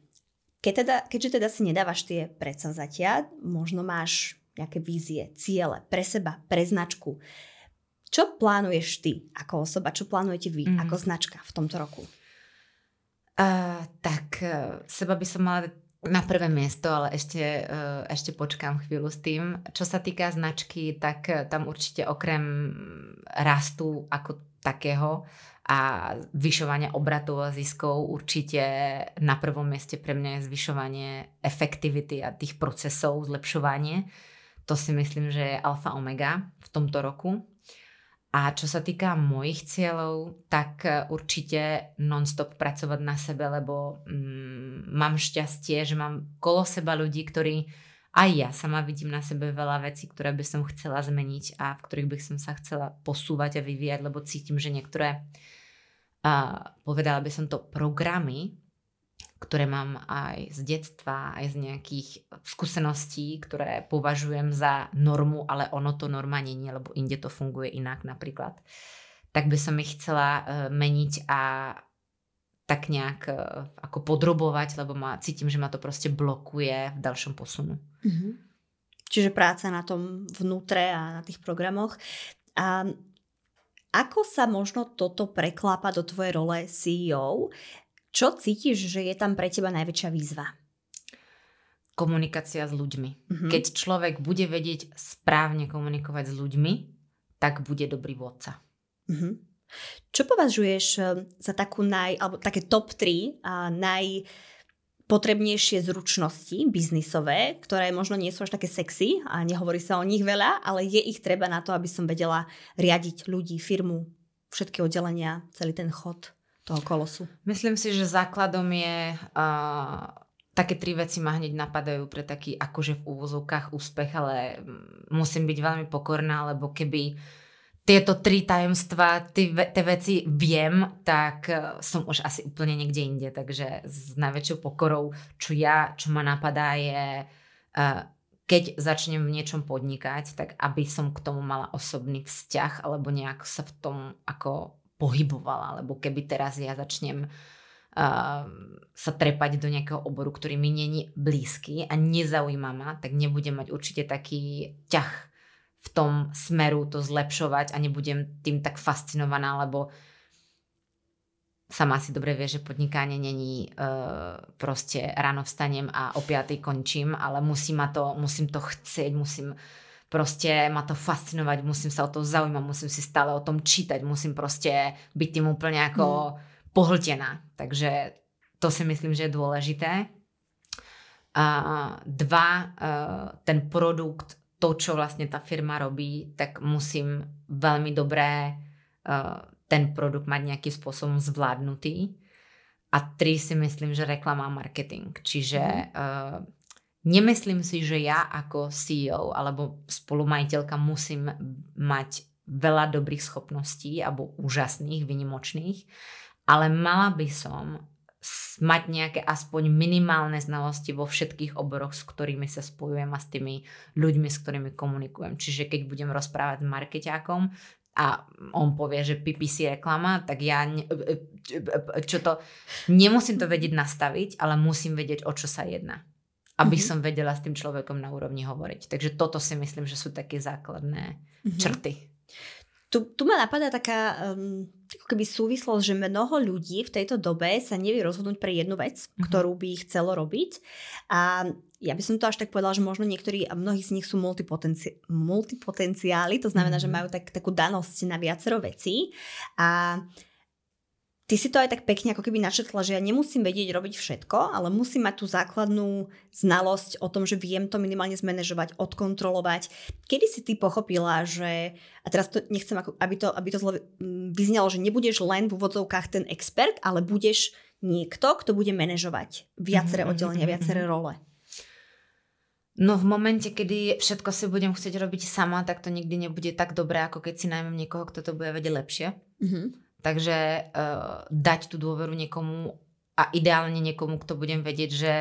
Keď teda, keďže teda si nedávaš tie predsavzatia, možno máš nejaké vízie, ciele pre seba, pre značku. Uh, čo plánuješ ty ako osoba? Čo plánujete vy mm. ako značka v tomto roku? Uh, tak uh, seba by som mala na prvé miesto, ale ešte, uh, ešte počkám chvíľu s tým. Čo sa týka značky, tak uh, tam určite okrem rastu ako takého a zvyšovania obratov a ziskov určite na prvom mieste pre mňa je zvyšovanie efektivity a tých procesov, zlepšovanie. To si myslím, že je alfa omega v tomto roku. A čo sa týka mojich cieľov, tak e, určite non-stop pracovať na sebe, lebo mm, mám šťastie, že mám kolo seba ľudí, ktorí aj ja sama vidím na sebe veľa vecí, ktoré by som chcela zmeniť a v ktorých by som sa chcela posúvať a vyvíjať, lebo cítim, že niektoré, uh, povedala by som to, programy, ktoré mám aj z detstva, aj z nejakých skúseností, ktoré považujem za normu, ale ono to norma nie, lebo inde to funguje inak napríklad. Tak by som ich chcela uh, meniť a tak nejak uh, ako podrobovať, lebo ma, cítim, že ma to proste blokuje v ďalšom posunu. Mm-hmm. Čiže práca na tom vnútre a na tých programoch. A ako sa možno toto preklápa do tvojej role CEO? Čo cítiš, že je tam pre teba najväčšia výzva? Komunikácia s ľuďmi. Mm-hmm. Keď človek bude vedieť správne komunikovať s ľuďmi, tak bude dobrý vodca. Mm-hmm. Čo považuješ eh, za takú naj, alebo také top 3 a naj potrebnejšie zručnosti biznisové, ktoré možno nie sú až také sexy a nehovorí sa o nich veľa, ale je ich treba na to, aby som vedela riadiť ľudí, firmu, všetky oddelenia, celý ten chod toho kolosu? Myslím si, že základom je... Uh, také tri veci ma hneď napadajú pre taký akože v úvozovkách úspech, ale musím byť veľmi pokorná, lebo keby tieto tri tajomstva, tie veci viem, tak uh, som už asi úplne niekde inde. Takže s najväčšou pokorou, čo ja, čo ma napadá je, uh, keď začnem v niečom podnikať, tak aby som k tomu mala osobný vzťah alebo nejak sa v tom ako pohybovala, lebo keby teraz ja začnem uh, sa trepať do nejakého oboru, ktorý mi není blízky a nezaujíma ma, tak nebudem mať určite taký ťah v tom smeru to zlepšovať a nebudem tým tak fascinovaná, lebo sama si dobre vie, že podnikanie není uh, proste ráno vstanem a o 5 končím, ale musí ma to, musím to chcieť, musím proste ma to fascinovať, musím sa o to zaujímať, musím si stále o tom čítať, musím proste byť tým úplne ako mm. pohltená. Takže to si myslím, že je dôležité. A dva, uh, ten produkt, to, čo vlastne tá firma robí, tak musím veľmi dobré uh, ten produkt mať nejakým spôsobom zvládnutý. A tri si myslím, že reklama a marketing. Čiže uh, nemyslím si, že ja ako CEO alebo spolumajiteľka musím mať veľa dobrých schopností alebo úžasných, vynimočných, ale mala by som mať nejaké aspoň minimálne znalosti vo všetkých oboroch, s ktorými sa spojujem a s tými ľuďmi, s ktorými komunikujem. Čiže keď budem rozprávať s markeťákom, a on povie, že PPC reklama, tak ja e, e, e, čo to, nemusím to vedieť nastaviť, ale musím vedieť, o čo sa jedná. Aby mm-hmm. som vedela s tým človekom na úrovni hovoriť. Takže toto si myslím, že sú také základné mm-hmm. črty. Tu, tu ma napadá taká um, ako keby súvislosť, že mnoho ľudí v tejto dobe sa nevie rozhodnúť pre jednu vec, mm-hmm. ktorú by chcelo robiť. A ja by som to až tak povedala, že možno niektorí a mnohí z nich sú multipotenci- multipotenciáli, to znamená, mm-hmm. že majú tak, takú danosť na viacero vecí a Ty si to aj tak pekne ako keby načetla, že ja nemusím vedieť robiť všetko, ale musím mať tú základnú znalosť o tom, že viem to minimálne zmanéžovať, odkontrolovať. Kedy si ty pochopila, že, a teraz to nechcem, ako, aby to, aby to zle mm, vyznelo, že nebudeš len v úvodzovkách ten expert, ale budeš niekto, kto bude manažovať viaceré mm-hmm, oddelenia, viaceré role. No v momente, kedy všetko si budem chcieť robiť sama, tak to nikdy nebude tak dobré, ako keď si najmem niekoho, kto to bude vedieť lepšie. Mm-hmm. Takže uh, dať tú dôveru niekomu a ideálne niekomu, kto budem vedieť, že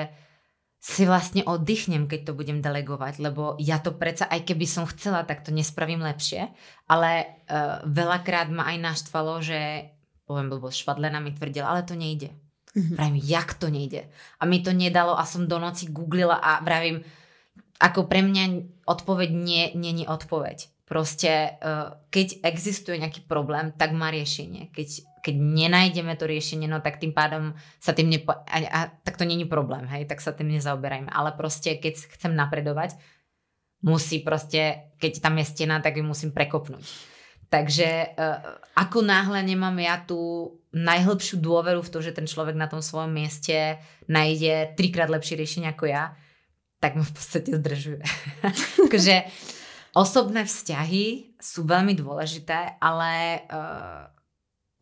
si vlastne oddychnem, keď to budem delegovať, lebo ja to predsa, aj keby som chcela, tak to nespravím lepšie, ale uh, veľakrát ma aj naštvalo, že poviem blbo, švadlena mi tvrdila, ale to nejde. Mm-hmm. Vravím, jak to nejde? A mi to nedalo a som do noci googlila a vravím, ako pre mňa odpoveď nie, nie je odpoveď. Proste, uh, keď existuje nejaký problém, tak má riešenie. Keď, keď nenájdeme to riešenie, no tak tým pádom sa tým nepo... A, a, tak to není problém, hej, tak sa tým nezaoberajme. Ale proste, keď chcem napredovať, musí proste, keď tam je stena, tak ju musím prekopnúť. Takže uh, ako náhle nemám ja tú najhlbšiu dôveru v to, že ten človek na tom svojom mieste nájde trikrát lepšie riešenie ako ja, tak ma v podstate zdržuje. Takže osobné vzťahy sú veľmi dôležité, ale uh,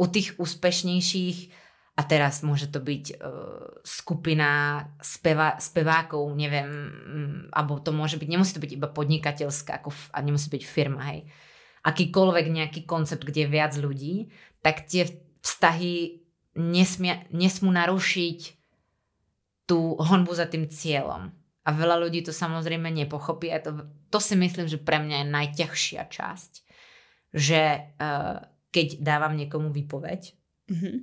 u tých úspešnejších a teraz môže to byť uh, skupina speva, spevákov, neviem, um, alebo to môže byť, nemusí to byť iba podnikateľská ako f- a nemusí byť firma, hej. Akýkoľvek nejaký koncept, kde je viac ľudí, tak tie vztahy nesmia, nesmú narušiť tú honbu za tým cieľom. A veľa ľudí to samozrejme nepochopí. A to, to si myslím, že pre mňa je najťažšia časť. Že uh, keď dávam niekomu výpoveď, mm-hmm.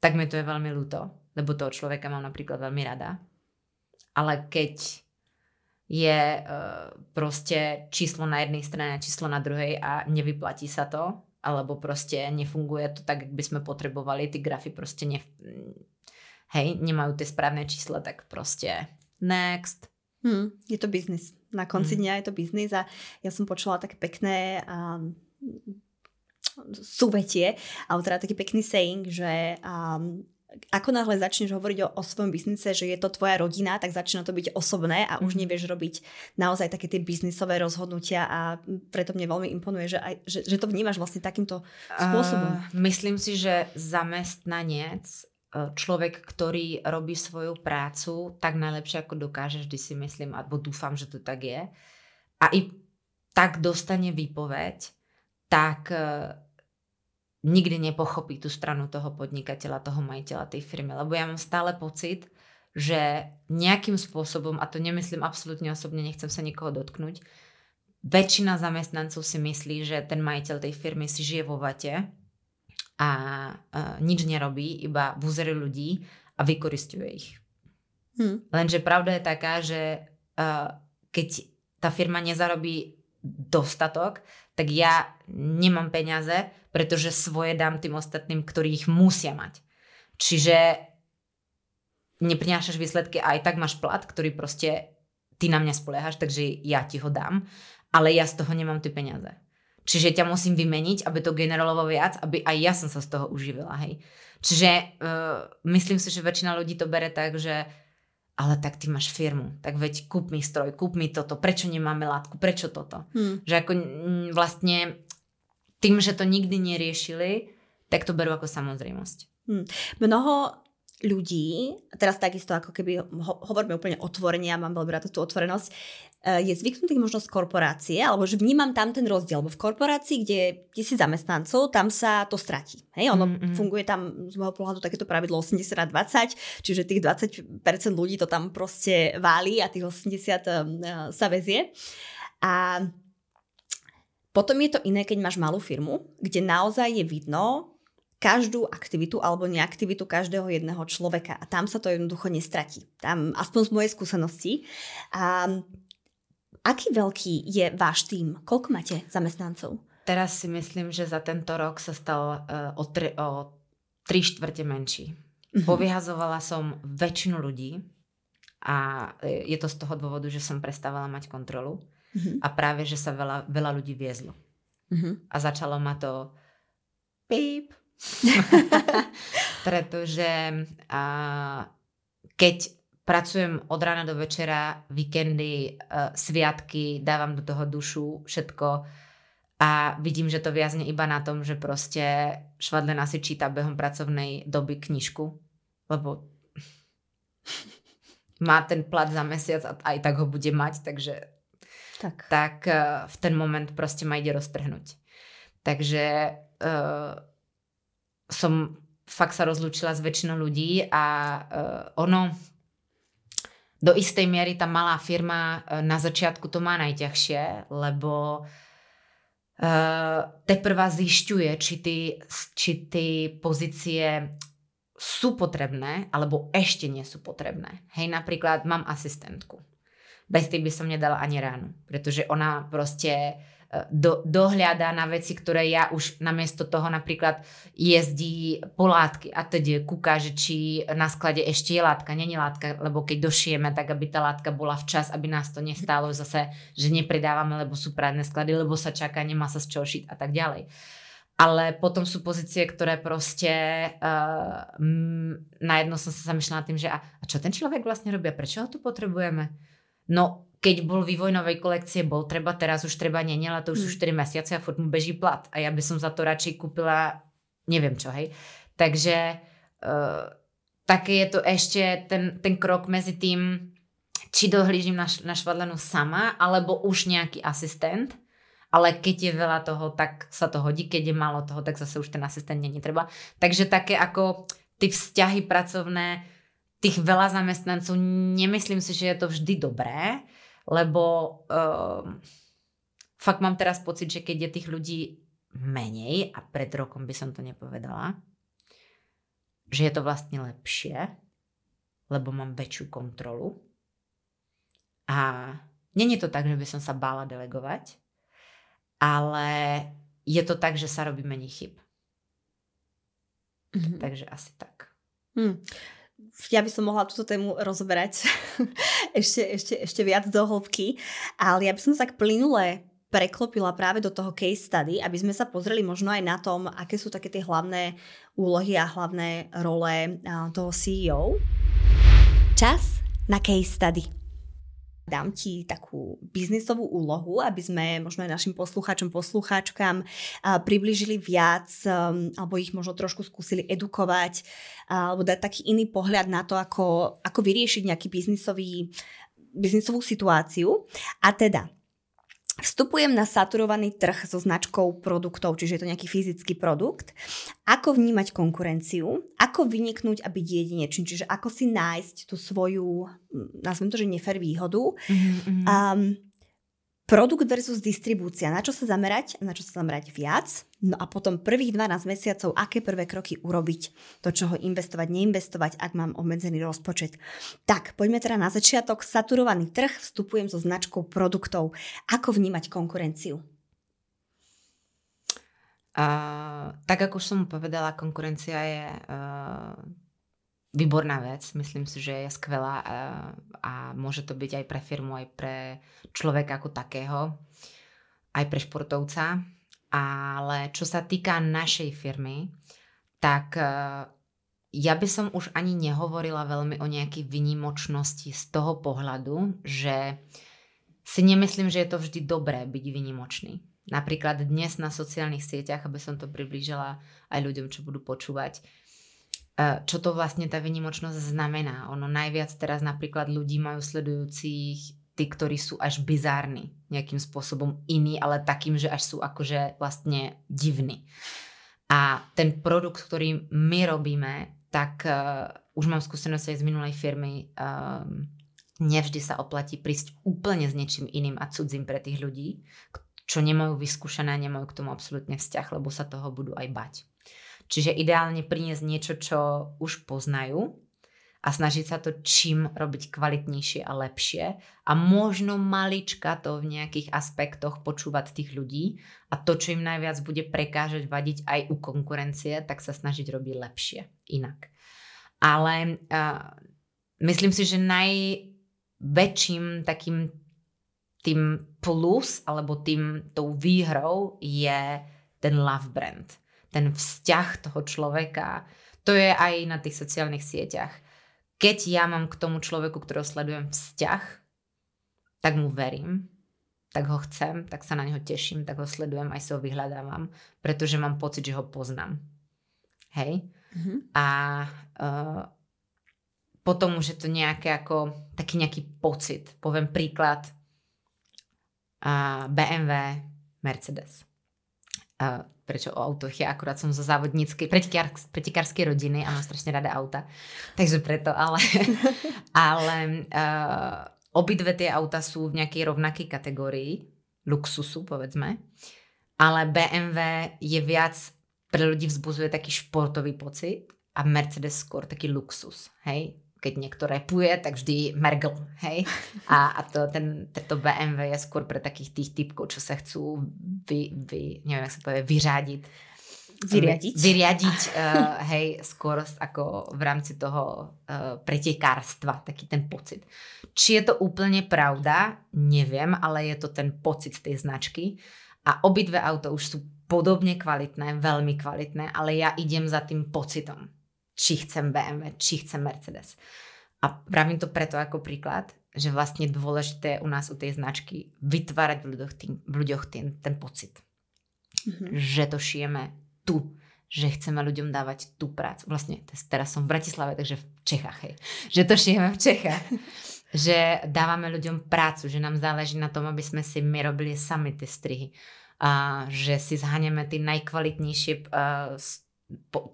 tak mi to je veľmi ľúto, lebo toho človeka mám napríklad veľmi rada. Ale keď je uh, proste číslo na jednej strane a číslo na druhej a nevyplatí sa to, alebo proste nefunguje to tak, jak by sme potrebovali, tí grafy proste ne, hej, nemajú tie správne čísla, tak proste next. Hmm, je to biznis. Na konci hmm. dňa je to biznis a ja som počula také pekné um, súvetie, alebo teda taký pekný saying, že um, ako náhle začneš hovoriť o, o svojom biznise, že je to tvoja rodina, tak začína to byť osobné a už mhm. nevieš robiť naozaj také tie biznisové rozhodnutia a preto mne veľmi imponuje, že, aj, že, že to vnímaš vlastne takýmto spôsobom. Uh, myslím si, že zamestnanec človek, ktorý robí svoju prácu tak najlepšie, ako dokáže, vždy si myslím, alebo dúfam, že to tak je, a i tak dostane výpoveď, tak uh, nikdy nepochopí tú stranu toho podnikateľa, toho majiteľa tej firmy. Lebo ja mám stále pocit, že nejakým spôsobom, a to nemyslím absolútne osobne, nechcem sa nikoho dotknúť, väčšina zamestnancov si myslí, že ten majiteľ tej firmy si žije vo vate a nič nerobí, iba vúzery ľudí a vykoristuje ich. Hmm. Lenže pravda je taká, že keď tá firma nezarobí dostatok, tak ja nemám peniaze, pretože svoje dám tým ostatným, ktorí ich musia mať. Čiže neprinášaš výsledky a aj tak máš plat, ktorý proste ty na mňa spoliehaš, takže ja ti ho dám, ale ja z toho nemám tie peniaze. Čiže ťa musím vymeniť, aby to generovalo viac, aby aj ja som sa z toho uživila, hej. Čiže uh, myslím si, že väčšina ľudí to bere tak, že ale tak ty máš firmu, tak veď kúp mi stroj, kúp mi toto, prečo nemáme látku, prečo toto. Hmm. Že ako m, vlastne tým, že to nikdy neriešili, tak to berú ako samozrejmosť. Hmm. Mnoho ľudí, teraz takisto ako keby ho, hovoríme úplne otvorene, ja mám veľmi rada tú otvorenosť, je zvyknutý možno z korporácie, alebo že vnímam tam ten rozdiel, lebo v korporácii, kde je si zamestnancov, tam sa to stratí. Hej, ono mm-hmm. funguje tam z môjho pohľadu takéto pravidlo 80 na 20, čiže tých 20% ľudí to tam proste váli a tých 80 uh, eh, sa vezie. A potom je to iné, keď máš malú firmu, kde naozaj je vidno, každú aktivitu alebo neaktivitu každého jedného človeka a tam sa to jednoducho nestratí. Tam, aspoň z mojej skúsenosti. A Aký veľký je váš tým? Koľko máte zamestnancov? Teraz si myslím, že za tento rok sa stal uh, o, tri, o tri štvrte menší. Uh-huh. Povyhazovala som väčšinu ľudí a e, je to z toho dôvodu, že som prestávala mať kontrolu uh-huh. a práve, že sa veľa, veľa ľudí viezlo. Uh-huh. A začalo ma to píp. Pretože uh, keď pracujem od rána do večera, víkendy, uh, sviatky, dávam do toho dušu, všetko a vidím, že to viazne iba na tom, že proste Švadlena si číta behom pracovnej doby knižku, lebo má ten plat za mesiac a aj tak ho bude mať, takže tak, tak uh, v ten moment proste ma ide roztrhnúť. Takže uh, som fakt sa rozlúčila s väčšinou ľudí a uh, ono do istej miery tá malá firma e, na začiatku to má najťažšie, lebo uh, teprva zišťuje, či ty, či ty pozície sú potrebné, alebo ešte nie sú potrebné. Hej, napríklad mám asistentku. Bez tej by som nedala ani ránu, pretože ona proste do, dohľadá na veci, ktoré ja už namiesto toho napríklad jezdí po látky a tedy kúka, že či na sklade ešte je látka, není látka, lebo keď došijeme, tak aby tá látka bola včas, aby nás to nestálo zase, že nepredávame, lebo sú prázdne sklady, lebo sa čaká, nemá sa z čoho šiť a tak ďalej. Ale potom sú pozície, ktoré proste uh, mm, najednou som sa zamýšľala tým, že a, a čo ten človek vlastne robí a prečo ho tu potrebujeme? No keď bol vývoj novej kolekcie, bol treba, teraz už treba ale to už sú 4 mm. mesiace a furt mu beží plat. A ja by som za to radšej kúpila neviem čo, hej. Takže uh, také je to ešte ten, ten krok medzi tým, či dohlížim na, na švadlenu sama, alebo už nejaký asistent. Ale keď je veľa toho, tak sa to hodí. Keď je málo toho, tak zase už ten asistent není treba. Takže také ako ty vzťahy pracovné, tých veľa zamestnancov, nemyslím si, že je to vždy dobré lebo um, fakt mám teraz pocit, že keď je tých ľudí menej, a pred rokom by som to nepovedala, že je to vlastne lepšie, lebo mám väčšiu kontrolu. A není to tak, že by som sa bála delegovať, ale je to tak, že sa robí menej chyb. Mm-hmm. Takže asi tak. Hmm ja by som mohla túto tému rozoberať ešte, ešte, ešte viac do hĺbky, ale ja by som sa tak plynule preklopila práve do toho case study, aby sme sa pozreli možno aj na tom, aké sú také tie hlavné úlohy a hlavné role toho CEO. Čas na case study dám ti takú biznisovú úlohu, aby sme možno aj našim poslucháčom, poslucháčkam približili viac um, alebo ich možno trošku skúsili edukovať alebo dať taký iný pohľad na to, ako, ako vyriešiť nejaký biznisový, biznisovú situáciu. A teda, Vstupujem na saturovaný trh so značkou produktov, čiže je to nejaký fyzický produkt. Ako vnímať konkurenciu? Ako vyniknúť a byť jedinečný? Čiže ako si nájsť tú svoju, nazvem to, že nefer výhodu. Mm-hmm. Um, Produkt versus distribúcia. Na čo sa zamerať? Na čo sa zamerať viac? No a potom prvých 12 mesiacov, aké prvé kroky urobiť? Do čoho investovať, neinvestovať, ak mám obmedzený rozpočet. Tak, poďme teda na začiatok. Saturovaný trh, vstupujem so značkou produktov. Ako vnímať konkurenciu? Uh, tak ako som povedala, konkurencia je uh, výborná vec. Myslím si, že je skvelá uh, a môže to byť aj pre firmu, aj pre človeka ako takého, aj pre športovca. Ale čo sa týka našej firmy, tak uh, ja by som už ani nehovorila veľmi o nejakej vynimočnosti z toho pohľadu, že si nemyslím, že je to vždy dobré byť vynimočný. Napríklad dnes na sociálnych sieťach, aby som to priblížila aj ľuďom, čo budú počúvať, čo to vlastne tá vynimočnosť znamená. Ono najviac teraz napríklad ľudí majú sledujúcich tí, ktorí sú až bizárni, nejakým spôsobom iní, ale takým, že až sú akože vlastne divní. A ten produkt, ktorý my robíme, tak uh, už mám skúsenosti aj z minulej firmy, um, nevždy sa oplatí prísť úplne s niečím iným a cudzím pre tých ľudí, čo nemajú vyskúšané, nemajú k tomu absolútne vzťah, lebo sa toho budú aj bať. Čiže ideálne priniesť niečo, čo už poznajú a snažiť sa to čím robiť kvalitnejšie a lepšie a možno malička to v nejakých aspektoch počúvať tých ľudí a to, čo im najviac bude prekážať, vadiť aj u konkurencie, tak sa snažiť robiť lepšie, inak. Ale uh, myslím si, že najväčším takým tým plus alebo tým tou výhrou je ten love brand. Ten vzťah toho človeka. To je aj na tých sociálnych sieťach. Keď ja mám k tomu človeku, ktorého sledujem vzťah, tak mu verím, tak ho chcem, tak sa na neho teším, tak ho sledujem, aj sa ho vyhľadávam, pretože mám pocit, že ho poznám. Hej? Mm-hmm. A uh, potom už je to nejaké ako taký nejaký pocit. Poviem príklad a BMW, Mercedes. A prečo o autoch? Ja akurát som zo závodníckej, pretekárskej rodiny a mám strašne rada auta. Takže preto, ale, ale uh, obidve tie auta sú v nejakej rovnakej kategórii, luxusu povedzme, ale BMW je viac, pre ľudí vzbuzuje taký športový pocit a Mercedes skôr taký luxus, hej? Keď niekto repuje, tak vždy mergl, hej. A, a to, ten, tento BMW je skôr pre takých tých typkov, čo sa chcú vy, vy neviem, jak sa povie, vyřádiť. Vyriadiť. Vyriadiť, uh, hej, skôr ako v rámci toho uh, pretekárstva, taký ten pocit. Či je to úplne pravda, neviem, ale je to ten pocit tej značky. A obidve auto už sú podobne kvalitné, veľmi kvalitné, ale ja idem za tým pocitom či chcem BMW, či chcem Mercedes. A pravím to preto ako príklad, že vlastne dôležité u nás u tej značky vytvárať v ľuďoch, tým, v ľuďoch tým, ten pocit. Mm-hmm. Že to šijeme tu, že chceme ľuďom dávať tú prácu. Vlastne teraz som v Bratislave, takže v Čechách, hej. Že to šijeme v Čechách. že dávame ľuďom prácu, že nám záleží na tom, aby sme si my robili sami tie strihy. A že si zhaneme tie najkvalitnejšie uh,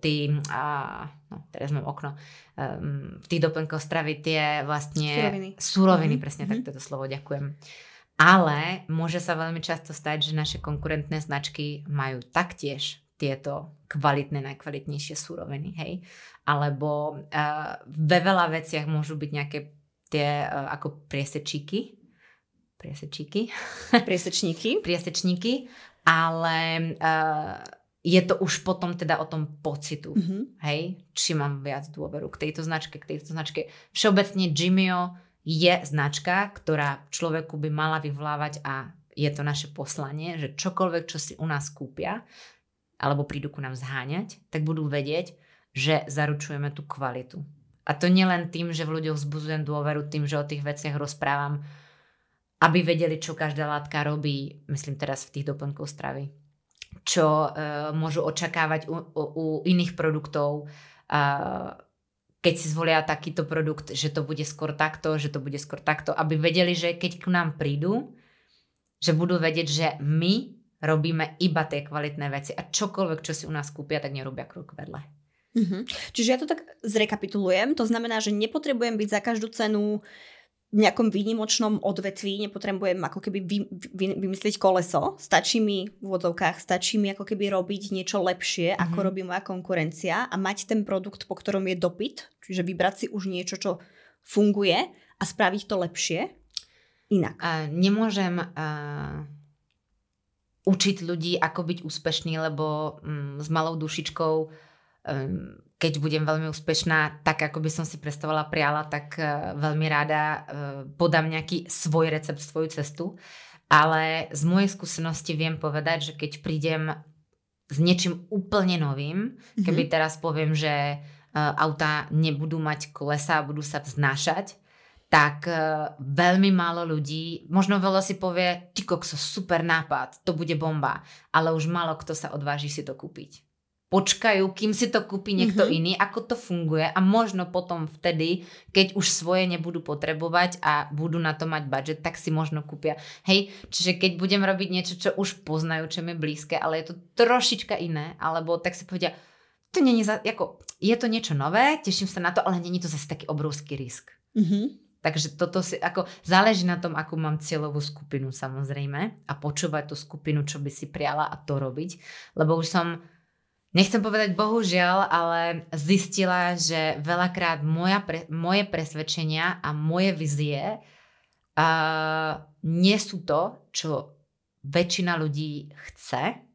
tí, a, no, teraz mám okno, um, v tých doplnkoch stravy tie vlastne suroviny, suroviny mm-hmm. presne mm-hmm. tak toto slovo, ďakujem. Ale môže sa veľmi často stať, že naše konkurentné značky majú taktiež tieto kvalitné, najkvalitnejšie súroviny, hej. Alebo uh, ve veľa veciach môžu byť nejaké tie uh, ako priesečíky, priesečíky, priesečníky, priesečníky, ale uh, je to už potom teda o tom pocitu, mm-hmm. hej, či mám viac dôveru k tejto značke, k tejto značke. Všeobecne Jimio je značka, ktorá človeku by mala vyvlávať a je to naše poslanie, že čokoľvek, čo si u nás kúpia, alebo prídu ku nám zháňať, tak budú vedieť, že zaručujeme tú kvalitu. A to nielen tým, že v ľuďoch vzbudzujem dôveru, tým, že o tých veciach rozprávam, aby vedeli, čo každá látka robí, myslím teraz v tých doplnkov stravy čo uh, môžu očakávať u, u, u iných produktov. Uh, keď si zvolia takýto produkt, že to bude skôr takto, že to bude skôr takto, aby vedeli, že keď k nám prídu, že budú vedieť, že my robíme iba tie kvalitné veci a čokoľvek, čo si u nás kúpia, tak nerobia krok vedle. Mm-hmm. Čiže ja to tak zrekapitulujem, to znamená, že nepotrebujem byť za každú cenu nejakom výnimočnom odvetví nepotrebujem ako keby vy, vy, vymyslieť koleso. Stačí mi v úvodzovkách, stačí mi ako keby robiť niečo lepšie, mm-hmm. ako robí moja konkurencia a mať ten produkt, po ktorom je dopyt, čiže vybrať si už niečo, čo funguje a spraviť to lepšie inak. Uh, nemôžem uh, učiť ľudí, ako byť úspešný, lebo um, s malou dušičkou um, keď budem veľmi úspešná, tak ako by som si predstavovala priala, tak uh, veľmi ráda uh, podám nejaký svoj recept, svoju cestu. Ale z mojej skúsenosti viem povedať, že keď prídem s niečím úplne novým, mm-hmm. keby teraz poviem, že uh, auta nebudú mať kolesa a budú sa vznášať, tak veľmi málo ľudí, možno veľa si povie, ty kokso, super nápad, to bude bomba, ale už málo kto sa odváži si to kúpiť počkajú, kým si to kúpi niekto mm-hmm. iný, ako to funguje a možno potom vtedy, keď už svoje nebudú potrebovať a budú na to mať budget, tak si možno kúpia. Hej, čiže keď budem robiť niečo, čo už poznajú, čo mi blízke, ale je to trošička iné, alebo tak si povedia, to není za, ako, je to niečo nové, teším sa na to, ale není to zase taký obrovský risk. Mm-hmm. Takže toto si, ako, záleží na tom, akú mám cieľovú skupinu samozrejme a počúvať tú skupinu, čo by si priala a to robiť, lebo už som Nechcem povedať bohužiaľ, ale zistila, že veľakrát moja pre, moje presvedčenia a moje vizie uh, nie sú to, čo väčšina ľudí chce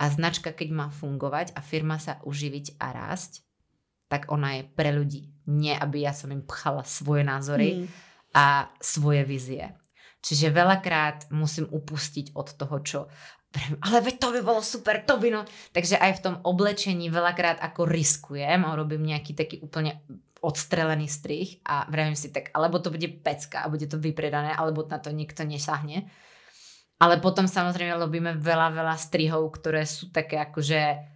a značka, keď má fungovať a firma sa uživiť a rásť, tak ona je pre ľudí. Nie, aby ja som im pchala svoje názory mm. a svoje vizie. Čiže veľakrát musím upustiť od toho, čo ale veď to by bolo super, to by no. Takže aj v tom oblečení veľakrát ako riskujem robím nejaký taký úplne odstrelený strih a vravím si tak, alebo to bude pecka a bude to vypredané, alebo na to nikto nesahne. Ale potom samozrejme robíme veľa, veľa strihov, ktoré sú také akože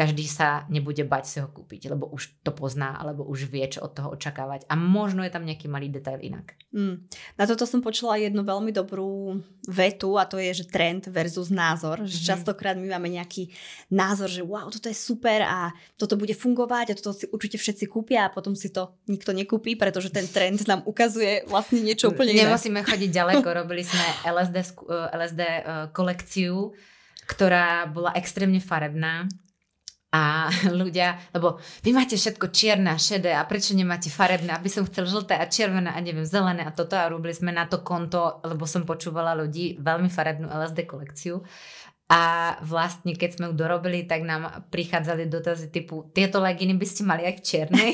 každý sa nebude bať si ho kúpiť, lebo už to pozná, alebo už vie, čo od toho očakávať. A možno je tam nejaký malý detail inak. Mm. Na toto som počula jednu veľmi dobrú vetu a to je, že trend versus názor. Mm-hmm. Že častokrát my máme nejaký názor, že wow, toto je super a toto bude fungovať a toto si určite všetci kúpia a potom si to nikto nekúpi, pretože ten trend nám ukazuje vlastne niečo úplne iné. Nemusíme chodiť ďaleko, robili sme LSD, LSD eh, kolekciu, ktorá bola extrémne farebná a ľudia, lebo vy máte všetko čierne a šedé a prečo nemáte farebné, aby som chcel žlté a červené a neviem, zelené a toto a robili sme na to konto, lebo som počúvala ľudí veľmi farebnú LSD kolekciu a vlastne keď sme ju dorobili, tak nám prichádzali dotazy typu tieto leginy by ste mali aj v čiernej.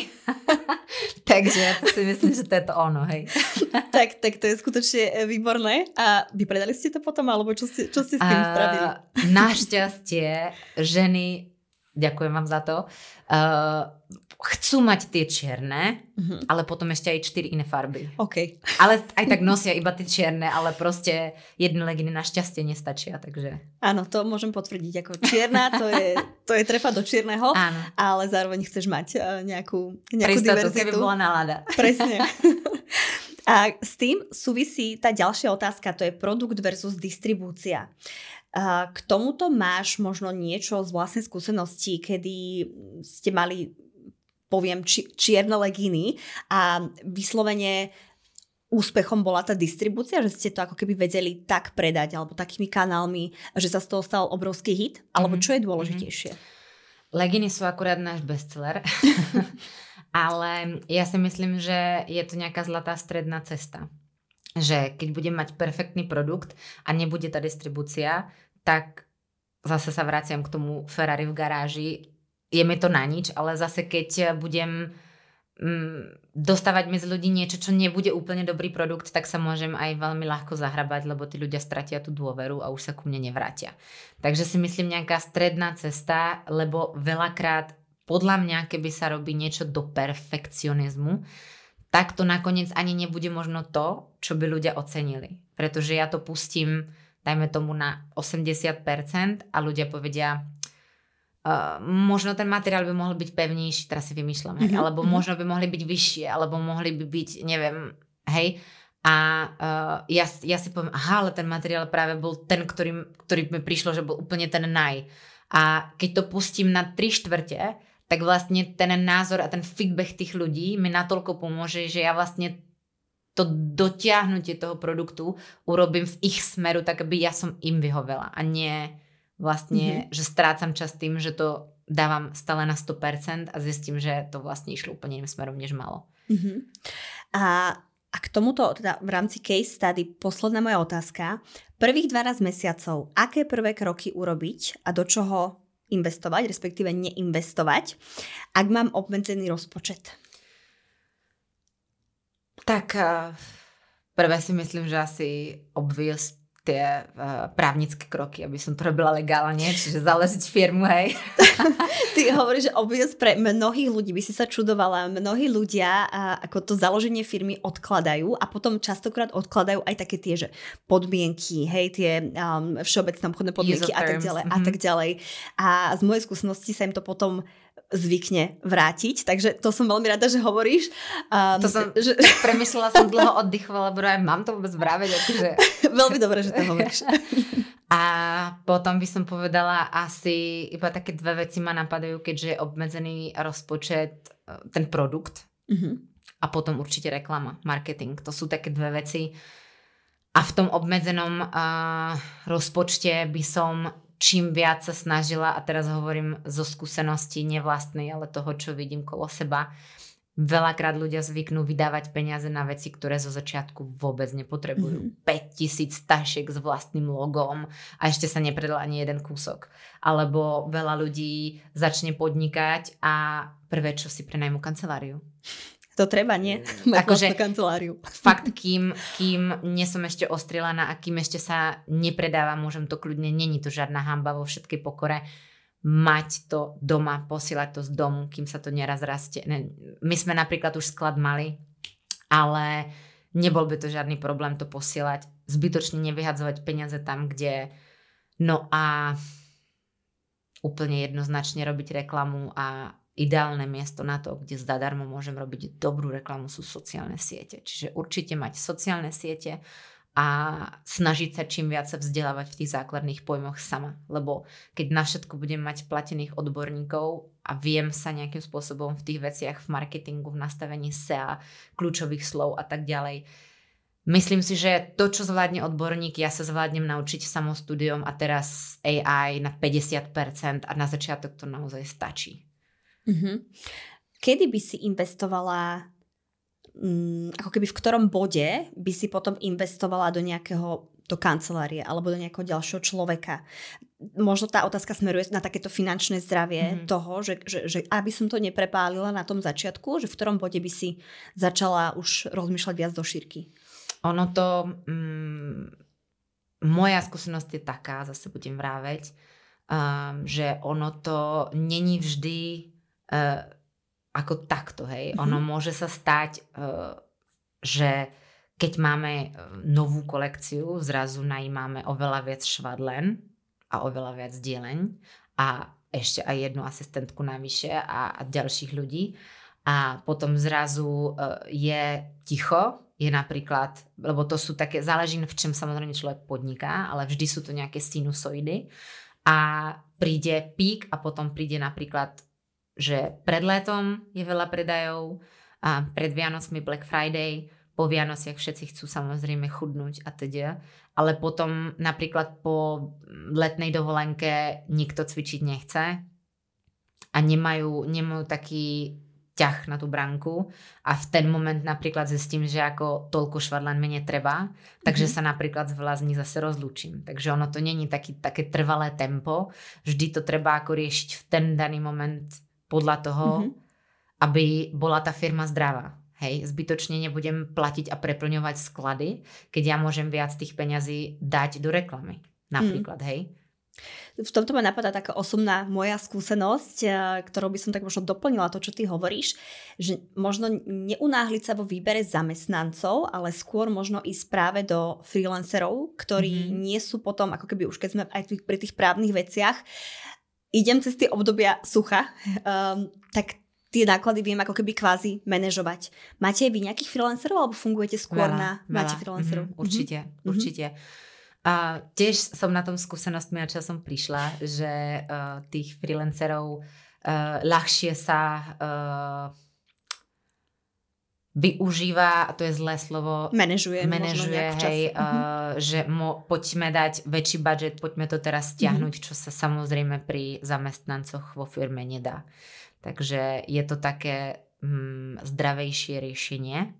Takže ja to si myslím, že to je to ono, hej. tak, tak to je skutočne e, výborné. A vypredali ste to potom, alebo čo ste, čo ste s tým spravili? Našťastie ženy ďakujem vám za to, uh, chcú mať tie čierne, uh-huh. ale potom ešte aj čtyri iné farby. Okay. Ale aj tak nosia iba tie čierne, ale proste jedny leginy našťastie nestačia, takže... Áno, to môžem potvrdiť, ako čierna, to je, to je trefa do čierneho, Áno. ale zároveň chceš mať uh, nejakú, nejakú Pristotu, diverzitu. keby bola nálada. Presne. A s tým súvisí tá ďalšia otázka, to je produkt versus distribúcia. K tomuto máš možno niečo z vlastnej skúsenosti, kedy ste mali, poviem, či, čierne legíny a vyslovene úspechom bola tá distribúcia, že ste to ako keby vedeli tak predať alebo takými kanálmi, že sa z toho stal obrovský hit? Alebo mhm. čo je dôležitejšie? Leginy sú akurát náš bestseller, ale ja si myslím, že je to nejaká zlatá stredná cesta že keď budem mať perfektný produkt a nebude tá distribúcia, tak zase sa vraciam k tomu Ferrari v garáži. Je mi to na nič, ale zase keď budem mm, dostávať medzi ľudí niečo, čo nebude úplne dobrý produkt, tak sa môžem aj veľmi ľahko zahrabať, lebo tí ľudia stratia tú dôveru a už sa ku mne nevrátia. Takže si myslím nejaká stredná cesta, lebo veľakrát podľa mňa, keby sa robí niečo do perfekcionizmu, tak to nakoniec ani nebude možno to, čo by ľudia ocenili. Pretože ja to pustím dajme tomu na 80% a ľudia povedia, Uh, možno ten materiál by mohol byť pevnejší, teraz si vymýšľam, hej, mm-hmm. alebo mhm. možno by mohli byť vyššie, alebo mohli by byť, neviem, hej. A uh, ja, ja si poviem, aha, ale ten materiál práve bol ten, ktorý, ktorý mi prišlo, že bol úplne ten naj. A keď to pustím na tri štvrte, tak vlastne ten názor a ten feedback tých ľudí mi natoľko pomôže, že ja vlastne to dotiahnutie toho produktu urobím v ich smeru, tak aby ja som im vyhovela a nie vlastne, mm-hmm. že strácam čas tým, že to dávam stále na 100% a zistím, že to vlastne išlo úplne iným smerom, než malo. Mm-hmm. A A k tomuto teda v rámci case study posledná moja otázka. Prvých 12 mesiacov, aké prvé kroky urobiť a do čoho investovať, respektíve neinvestovať, ak mám obmedzený rozpočet? Tak eh, prvé si myslím, že asi obvious tie uh, právnické kroky, aby som to robila legálne, čiže zaleziť firmu, hej. Ty hovoríš, že obvious pre mnohých ľudí, by si sa čudovala, mnohí ľudia a, ako to založenie firmy odkladajú a potom častokrát odkladajú aj také tie, že podmienky, hej, tie um, všeobecné obchodné podmienky a tak ďalej mm-hmm. a tak ďalej. A z mojej skúsenosti sa im to potom zvykne vrátiť, takže to som veľmi rada, že hovoríš. Um, to som, že... premyslela som dlho oddychovala, lebo aj mám to vôbec vraveť. Akože... veľmi dobre, že to hovoríš. A potom by som povedala asi iba také dve veci ma napadajú, keďže je obmedzený rozpočet, e, ten produkt uh-huh. a potom určite reklama, marketing. To sú také dve veci. A v tom obmedzenom uh, rozpočte by som čím viac sa snažila, a teraz hovorím zo skúsenosti nevlastnej, ale toho, čo vidím kolo seba, veľakrát ľudia zvyknú vydávať peniaze na veci, ktoré zo začiatku vôbec nepotrebujú. Mm-hmm. 5000 tašiek s vlastným logom a ešte sa nepredal ani jeden kúsok. Alebo veľa ľudí začne podnikať a prvé, čo si prenajmu kanceláriu. To treba, nie? Mm. Mať akože, kanceláriu. Fakt, kým, kým nie som ešte ostrelaná a kým ešte sa nepredáva, môžem to kľudne, není to žiadna hamba vo všetkej pokore, mať to doma, posielať to z domu, kým sa to neraz rastie. My sme napríklad už sklad mali, ale nebol by to žiadny problém to posielať, zbytočne nevyhadzovať peniaze tam, kde... No a úplne jednoznačne robiť reklamu a ideálne miesto na to, kde zadarmo môžem robiť dobrú reklamu, sú sociálne siete. Čiže určite mať sociálne siete a snažiť sa čím viac sa vzdelávať v tých základných pojmoch sama. Lebo keď na všetko budem mať platených odborníkov a viem sa nejakým spôsobom v tých veciach v marketingu, v nastavení SEA, kľúčových slov a tak ďalej, Myslím si, že to, čo zvládne odborník, ja sa zvládnem naučiť samostudiom a teraz AI na 50% a na začiatok to naozaj stačí. Uh-huh. Kedy by si investovala, um, ako keby v ktorom bode by si potom investovala do nejakého do kancelárie alebo do nejakého ďalšieho človeka. Možno tá otázka smeruje na takéto finančné zdravie mm-hmm. toho, že, že, že aby som to neprepálila na tom začiatku, že v ktorom bode by si začala už rozmýšľať viac do šírky. Ono to, mm, moja skúsenosť je taká, zase budem vráveť, um, že ono to není vždy uh, ako takto, hej. Mm-hmm. Ono môže sa stať, uh, že keď máme e, novú kolekciu, zrazu najímame oveľa viac švadlen a oveľa viac dieleň a ešte aj jednu asistentku navyše a, a ďalších ľudí. A potom zrazu uh, je ticho, je napríklad, lebo to sú také, záleží v čom samozrejme človek podniká, ale vždy sú to nejaké sinusoidy a príde pík a potom príde napríklad že pred letom je veľa predajov a pred Vianocmi Black Friday, po Vianociach všetci chcú samozrejme chudnúť a teda, ale potom napríklad po letnej dovolenke nikto cvičiť nechce a nemajú, nemajú taký ťah na tú branku a v ten moment napríklad zistím, že ako toľko švadlen mene treba, takže mm-hmm. sa napríklad z vlastní zase rozlúčim. Takže ono to není taký, také trvalé tempo, vždy to treba ako riešiť v ten daný moment podľa toho, mm-hmm. aby bola tá firma zdravá. Hej, zbytočne nebudem platiť a preplňovať sklady, keď ja môžem viac tých peňazí dať do reklamy. Napríklad, mm. hej. V tomto ma napadá taká osobná moja skúsenosť, eh, ktorou by som tak možno doplnila to, čo ty hovoríš, že možno neunáhliť sa vo výbere zamestnancov, ale skôr možno ísť práve do freelancerov, ktorí mm-hmm. nie sú potom, ako keby už keď sme aj pri tých právnych veciach, idem cez tie obdobia sucha, um, tak tie náklady viem ako keby kvázi manažovať. Máte aj vy nejakých freelancerov alebo fungujete skôr veľa, na... Veľa. Máte freelancerov? Mm-hmm, určite, mm-hmm. určite. A tiež som na tom skúsenostmi a som prišla, že uh, tých freelancerov uh, ľahšie sa uh, využíva, a to je zlé slovo, manažuje, manažuje hej, uh, že mo, poďme dať väčší budget, poďme to teraz stiahnuť, mm-hmm. čo sa samozrejme pri zamestnancoch vo firme nedá. Takže je to také mm, zdravejšie riešenie,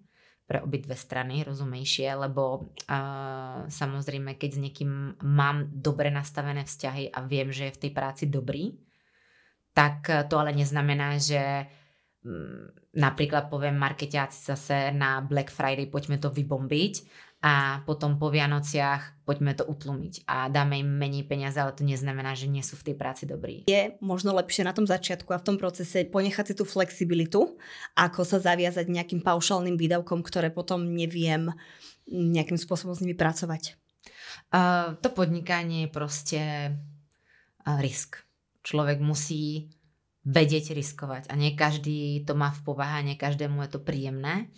pre obidve strany rozumejšie, lebo uh, samozrejme, keď s niekým mám dobre nastavené vzťahy a viem, že je v tej práci dobrý, tak to ale neznamená, že um, napríklad poviem marketiaci zase na Black Friday poďme to vybombiť a potom po Vianociach poďme to utlumiť a dáme im menej peniaze, ale to neznamená, že nie sú v tej práci dobrí. Je možno lepšie na tom začiatku a v tom procese ponechať si tú flexibilitu, ako sa zaviazať nejakým paušálnym výdavkom, ktoré potom neviem nejakým spôsobom s nimi pracovať. Uh, to podnikanie je proste uh, risk. Človek musí vedieť riskovať a nie každý to má v povahe, nie každému je to príjemné.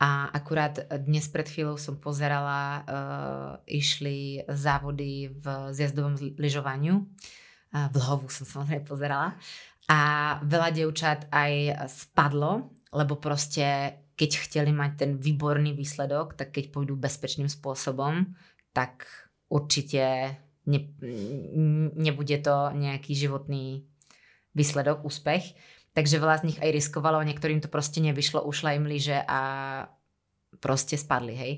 A akurát dnes pred chvíľou som pozerala, uh, išli závody v zjazdovom lyžovaniu. Uh, v Lhovu som samozrejme pozerala. A veľa dievčat aj spadlo, lebo proste keď chceli mať ten výborný výsledok, tak keď pôjdu bezpečným spôsobom, tak určite ne, nebude to nejaký životný výsledok, úspech. Takže veľa z nich aj riskovalo, niektorým to proste nevyšlo, ušla im lyže a proste spadli, hej.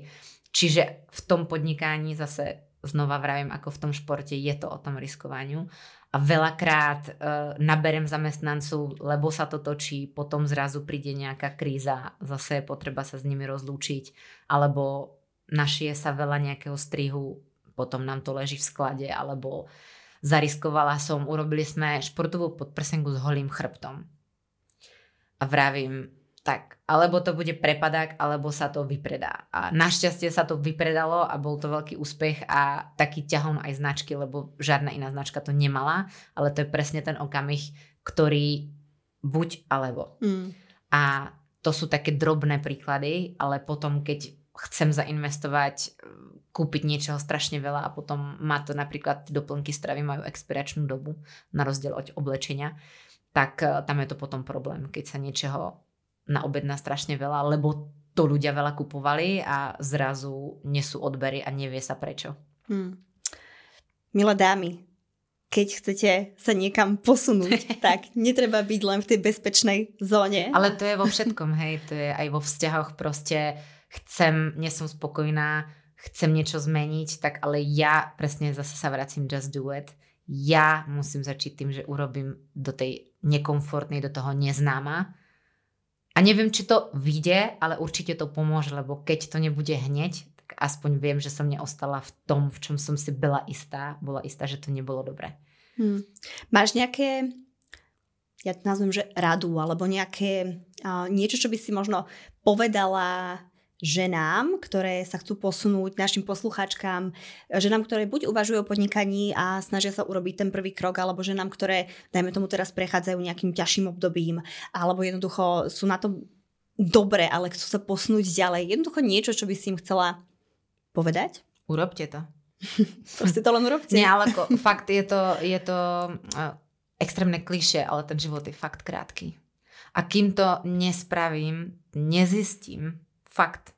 Čiže v tom podnikání zase znova vravím, ako v tom športe, je to o tom riskovaniu. A veľakrát e, naberem zamestnancov, lebo sa to točí, potom zrazu príde nejaká kríza, zase je potreba sa s nimi rozlúčiť, alebo našije sa veľa nejakého strihu, potom nám to leží v sklade, alebo zariskovala som, urobili sme športovú podprsenku s holým chrbtom a vravím, tak, alebo to bude prepadák, alebo sa to vypredá. A našťastie sa to vypredalo a bol to veľký úspech a taký ťahom aj značky, lebo žiadna iná značka to nemala, ale to je presne ten okamih, ktorý buď alebo. Mm. A to sú také drobné príklady, ale potom, keď chcem zainvestovať, kúpiť niečoho strašne veľa a potom má to napríklad doplnky stravy majú expiračnú dobu, na rozdiel od oblečenia, tak eh, tam je to potom problém, keď sa niečoho naobjedná strašne veľa, lebo to ľudia veľa kupovali a zrazu nesú odbery a nevie sa prečo. Hmm. Milé dámy, keď chcete sa niekam posunúť, tak netreba byť len v tej bezpečnej zóne. Ale to je vo všetkom, hej, to je aj vo vzťahoch proste chcem, nie som spokojná, chcem niečo zmeniť, tak ale ja presne zase sa vracím just do it. Ja musím začať tým, že urobím do tej nekomfortnej, do toho neznáma. A neviem, či to vyjde, ale určite to pomôže, lebo keď to nebude hneď, tak aspoň viem, že som neostala v tom, v čom som si bola istá. Bola istá, že to nebolo dobré. Hmm. Máš nejaké, ja to nazvem, že radu, alebo nejaké uh, niečo, čo by si možno povedala ženám, ktoré sa chcú posunúť, našim poslucháčkám, ženám, ktoré buď uvažujú o podnikaní a snažia sa urobiť ten prvý krok, alebo ženám, ktoré, dajme tomu teraz, prechádzajú nejakým ťažším obdobím, alebo jednoducho sú na to dobre, ale chcú sa posunúť ďalej. Jednoducho niečo, čo by si im chcela povedať? Urobte to. Proste to len urobte. Nie, ale ako, fakt je to, je to uh, extrémne kliše, ale ten život je fakt krátky. A kým to nespravím, nezistím, Fakt.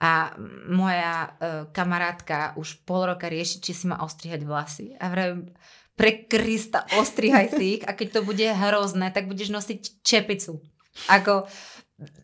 A moja uh, kamarátka už pol roka rieši, či si má ostrihať vlasy. A vravím, pre Krista, ostrihaj si ich a keď to bude hrozné, tak budeš nosiť čepicu. Ako,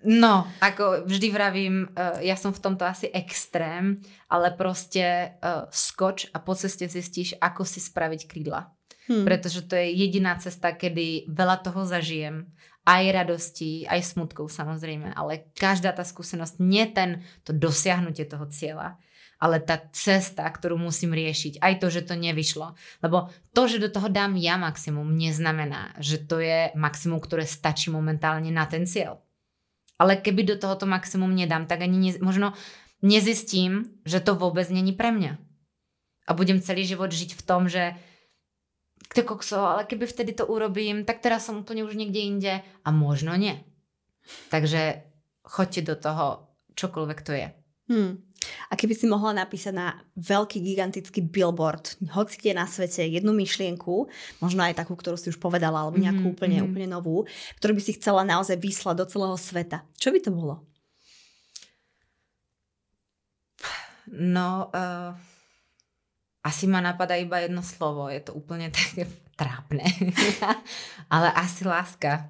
no, ako vždy vravím, uh, ja som v tomto asi extrém, ale proste uh, skoč a po ceste zistíš, ako si spraviť krídla. Hmm. Pretože to je jediná cesta, kedy veľa toho zažijem aj radostí, aj smutkov samozrejme, ale každá tá skúsenosť, nie ten, to dosiahnutie toho cieľa, ale tá cesta, ktorú musím riešiť, aj to, že to nevyšlo. Lebo to, že do toho dám ja maximum, neznamená, že to je maximum, ktoré stačí momentálne na ten cieľ. Ale keby do tohoto maximum nedám, tak ani ne, možno nezistím, že to vôbec není pre mňa. A budem celý život žiť v tom, že to kokso, ale keby vtedy to urobím, tak teraz som úplne už niekde inde a možno nie. Takže choďte do toho, čokoľvek to je. Hmm. A keby si mohla napísať na veľký gigantický billboard, hoci kde na svete, jednu myšlienku, možno aj takú, ktorú si už povedala, alebo nejakú mm-hmm. úplne, úplne novú, ktorú by si chcela naozaj vyslať do celého sveta. Čo by to bolo? No, uh, asi ma napadá iba jedno slovo, je to úplne také trápne, ale asi láska.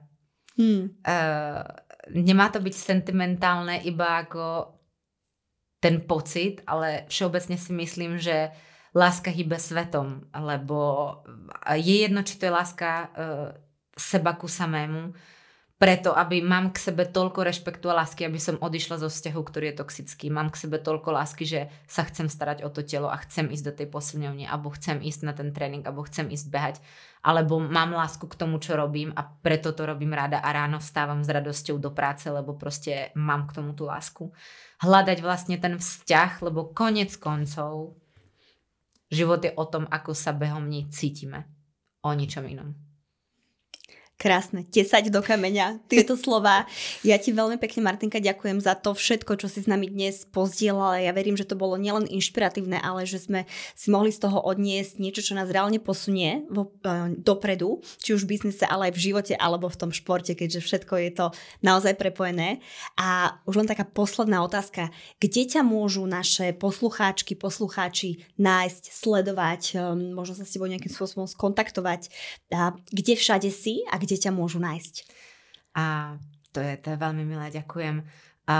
Hmm. Uh, nemá to byť sentimentálne iba ako ten pocit, ale všeobecne si myslím, že láska hýbe svetom, lebo je jedno, či to je láska uh, seba ku samému, preto, aby mám k sebe toľko rešpektu a lásky, aby som odišla zo vzťahu, ktorý je toxický. Mám k sebe toľko lásky, že sa chcem starať o to telo a chcem ísť do tej posilňovne, alebo chcem ísť na ten tréning, alebo chcem ísť behať, alebo mám lásku k tomu, čo robím a preto to robím rada a ráno vstávam s radosťou do práce, lebo proste mám k tomu tú lásku. Hľadať vlastne ten vzťah, lebo konec koncov život je o tom, ako sa behom dní cítime. O ničom inom. Krásne, tesať do kameňa tieto slova. Ja ti veľmi pekne, Martinka, ďakujem za to všetko, čo si s nami dnes pozdielala. Ja verím, že to bolo nielen inšpiratívne, ale že sme si mohli z toho odniesť niečo, čo nás reálne posunie vo, e, dopredu, či už v biznise, ale aj v živote, alebo v tom športe, keďže všetko je to naozaj prepojené. A už len taká posledná otázka. Kde ťa môžu naše poslucháčky, poslucháči nájsť, sledovať, um, možno sa s tebou nejakým spôsobom skontaktovať? A kde všade si a kde kde ťa môžu nájsť? A to je, to je veľmi milé, ďakujem. A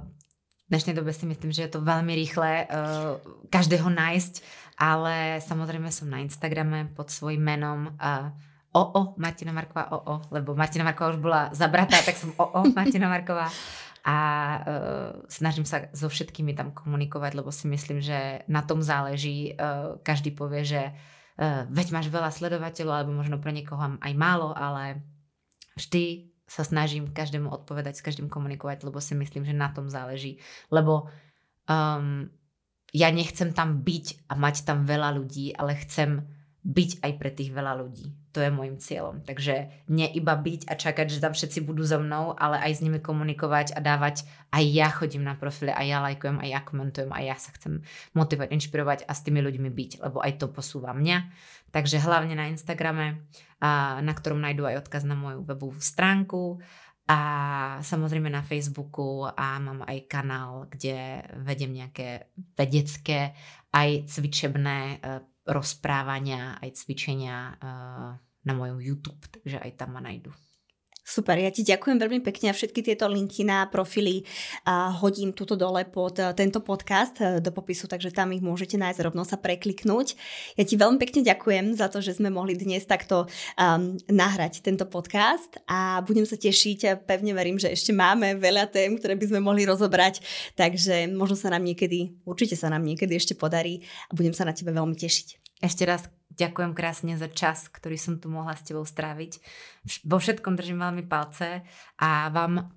v dnešnej dobe si myslím, že je to veľmi rýchle uh, každého nájsť, ale samozrejme som na Instagrame pod svojím menom uh, OO Martina Marková OO, lebo Martina Marková už bola zabratá, tak som OO Martina Marková a uh, snažím sa so všetkými tam komunikovať, lebo si myslím, že na tom záleží. Uh, každý povie, že uh, veď máš veľa sledovateľov, alebo možno pre niekoho aj málo, ale vždy sa snažím každému odpovedať, s každým komunikovať, lebo si myslím, že na tom záleží. Lebo um, ja nechcem tam byť a mať tam veľa ľudí, ale chcem byť aj pre tých veľa ľudí. To je môjim cieľom. Takže nie iba byť a čakať, že tam všetci budú so mnou, ale aj s nimi komunikovať a dávať. Aj ja chodím na profile, aj ja lajkujem, aj ja komentujem, aj ja sa chcem motivovať, inšpirovať a s tými ľuďmi byť, lebo aj to posúva mňa. Takže hlavne na Instagrame, a na ktorom nájdú aj odkaz na moju webovú stránku a samozrejme na Facebooku a mám aj kanál, kde vediem nejaké vedecké aj cvičebné uh, rozprávania, aj cvičenia uh, na mojom YouTube, takže aj tam ma nájdu. Super, ja ti ďakujem veľmi pekne a všetky tieto linky na profily a hodím tuto dole pod e, tento podcast e, do popisu, takže tam ich môžete nájsť rovno sa prekliknúť. Ja ti veľmi pekne ďakujem za to, že sme mohli dnes takto um, nahrať tento podcast a budem sa tešiť. Pevne verím, že ešte máme veľa tém, ktoré by sme mohli rozobrať, takže možno sa nám niekedy, určite sa nám niekedy ešte podarí a budem sa na tebe veľmi tešiť. Ešte raz ďakujem krásne za čas, ktorý som tu mohla s tebou stráviť. Vo všetkom držím veľmi palce a vám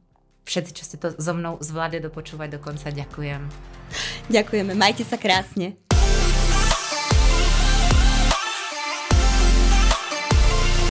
všetci, čo ste to so mnou zvládli dopočúvať do konca, ďakujem. Ďakujeme, majte sa krásne.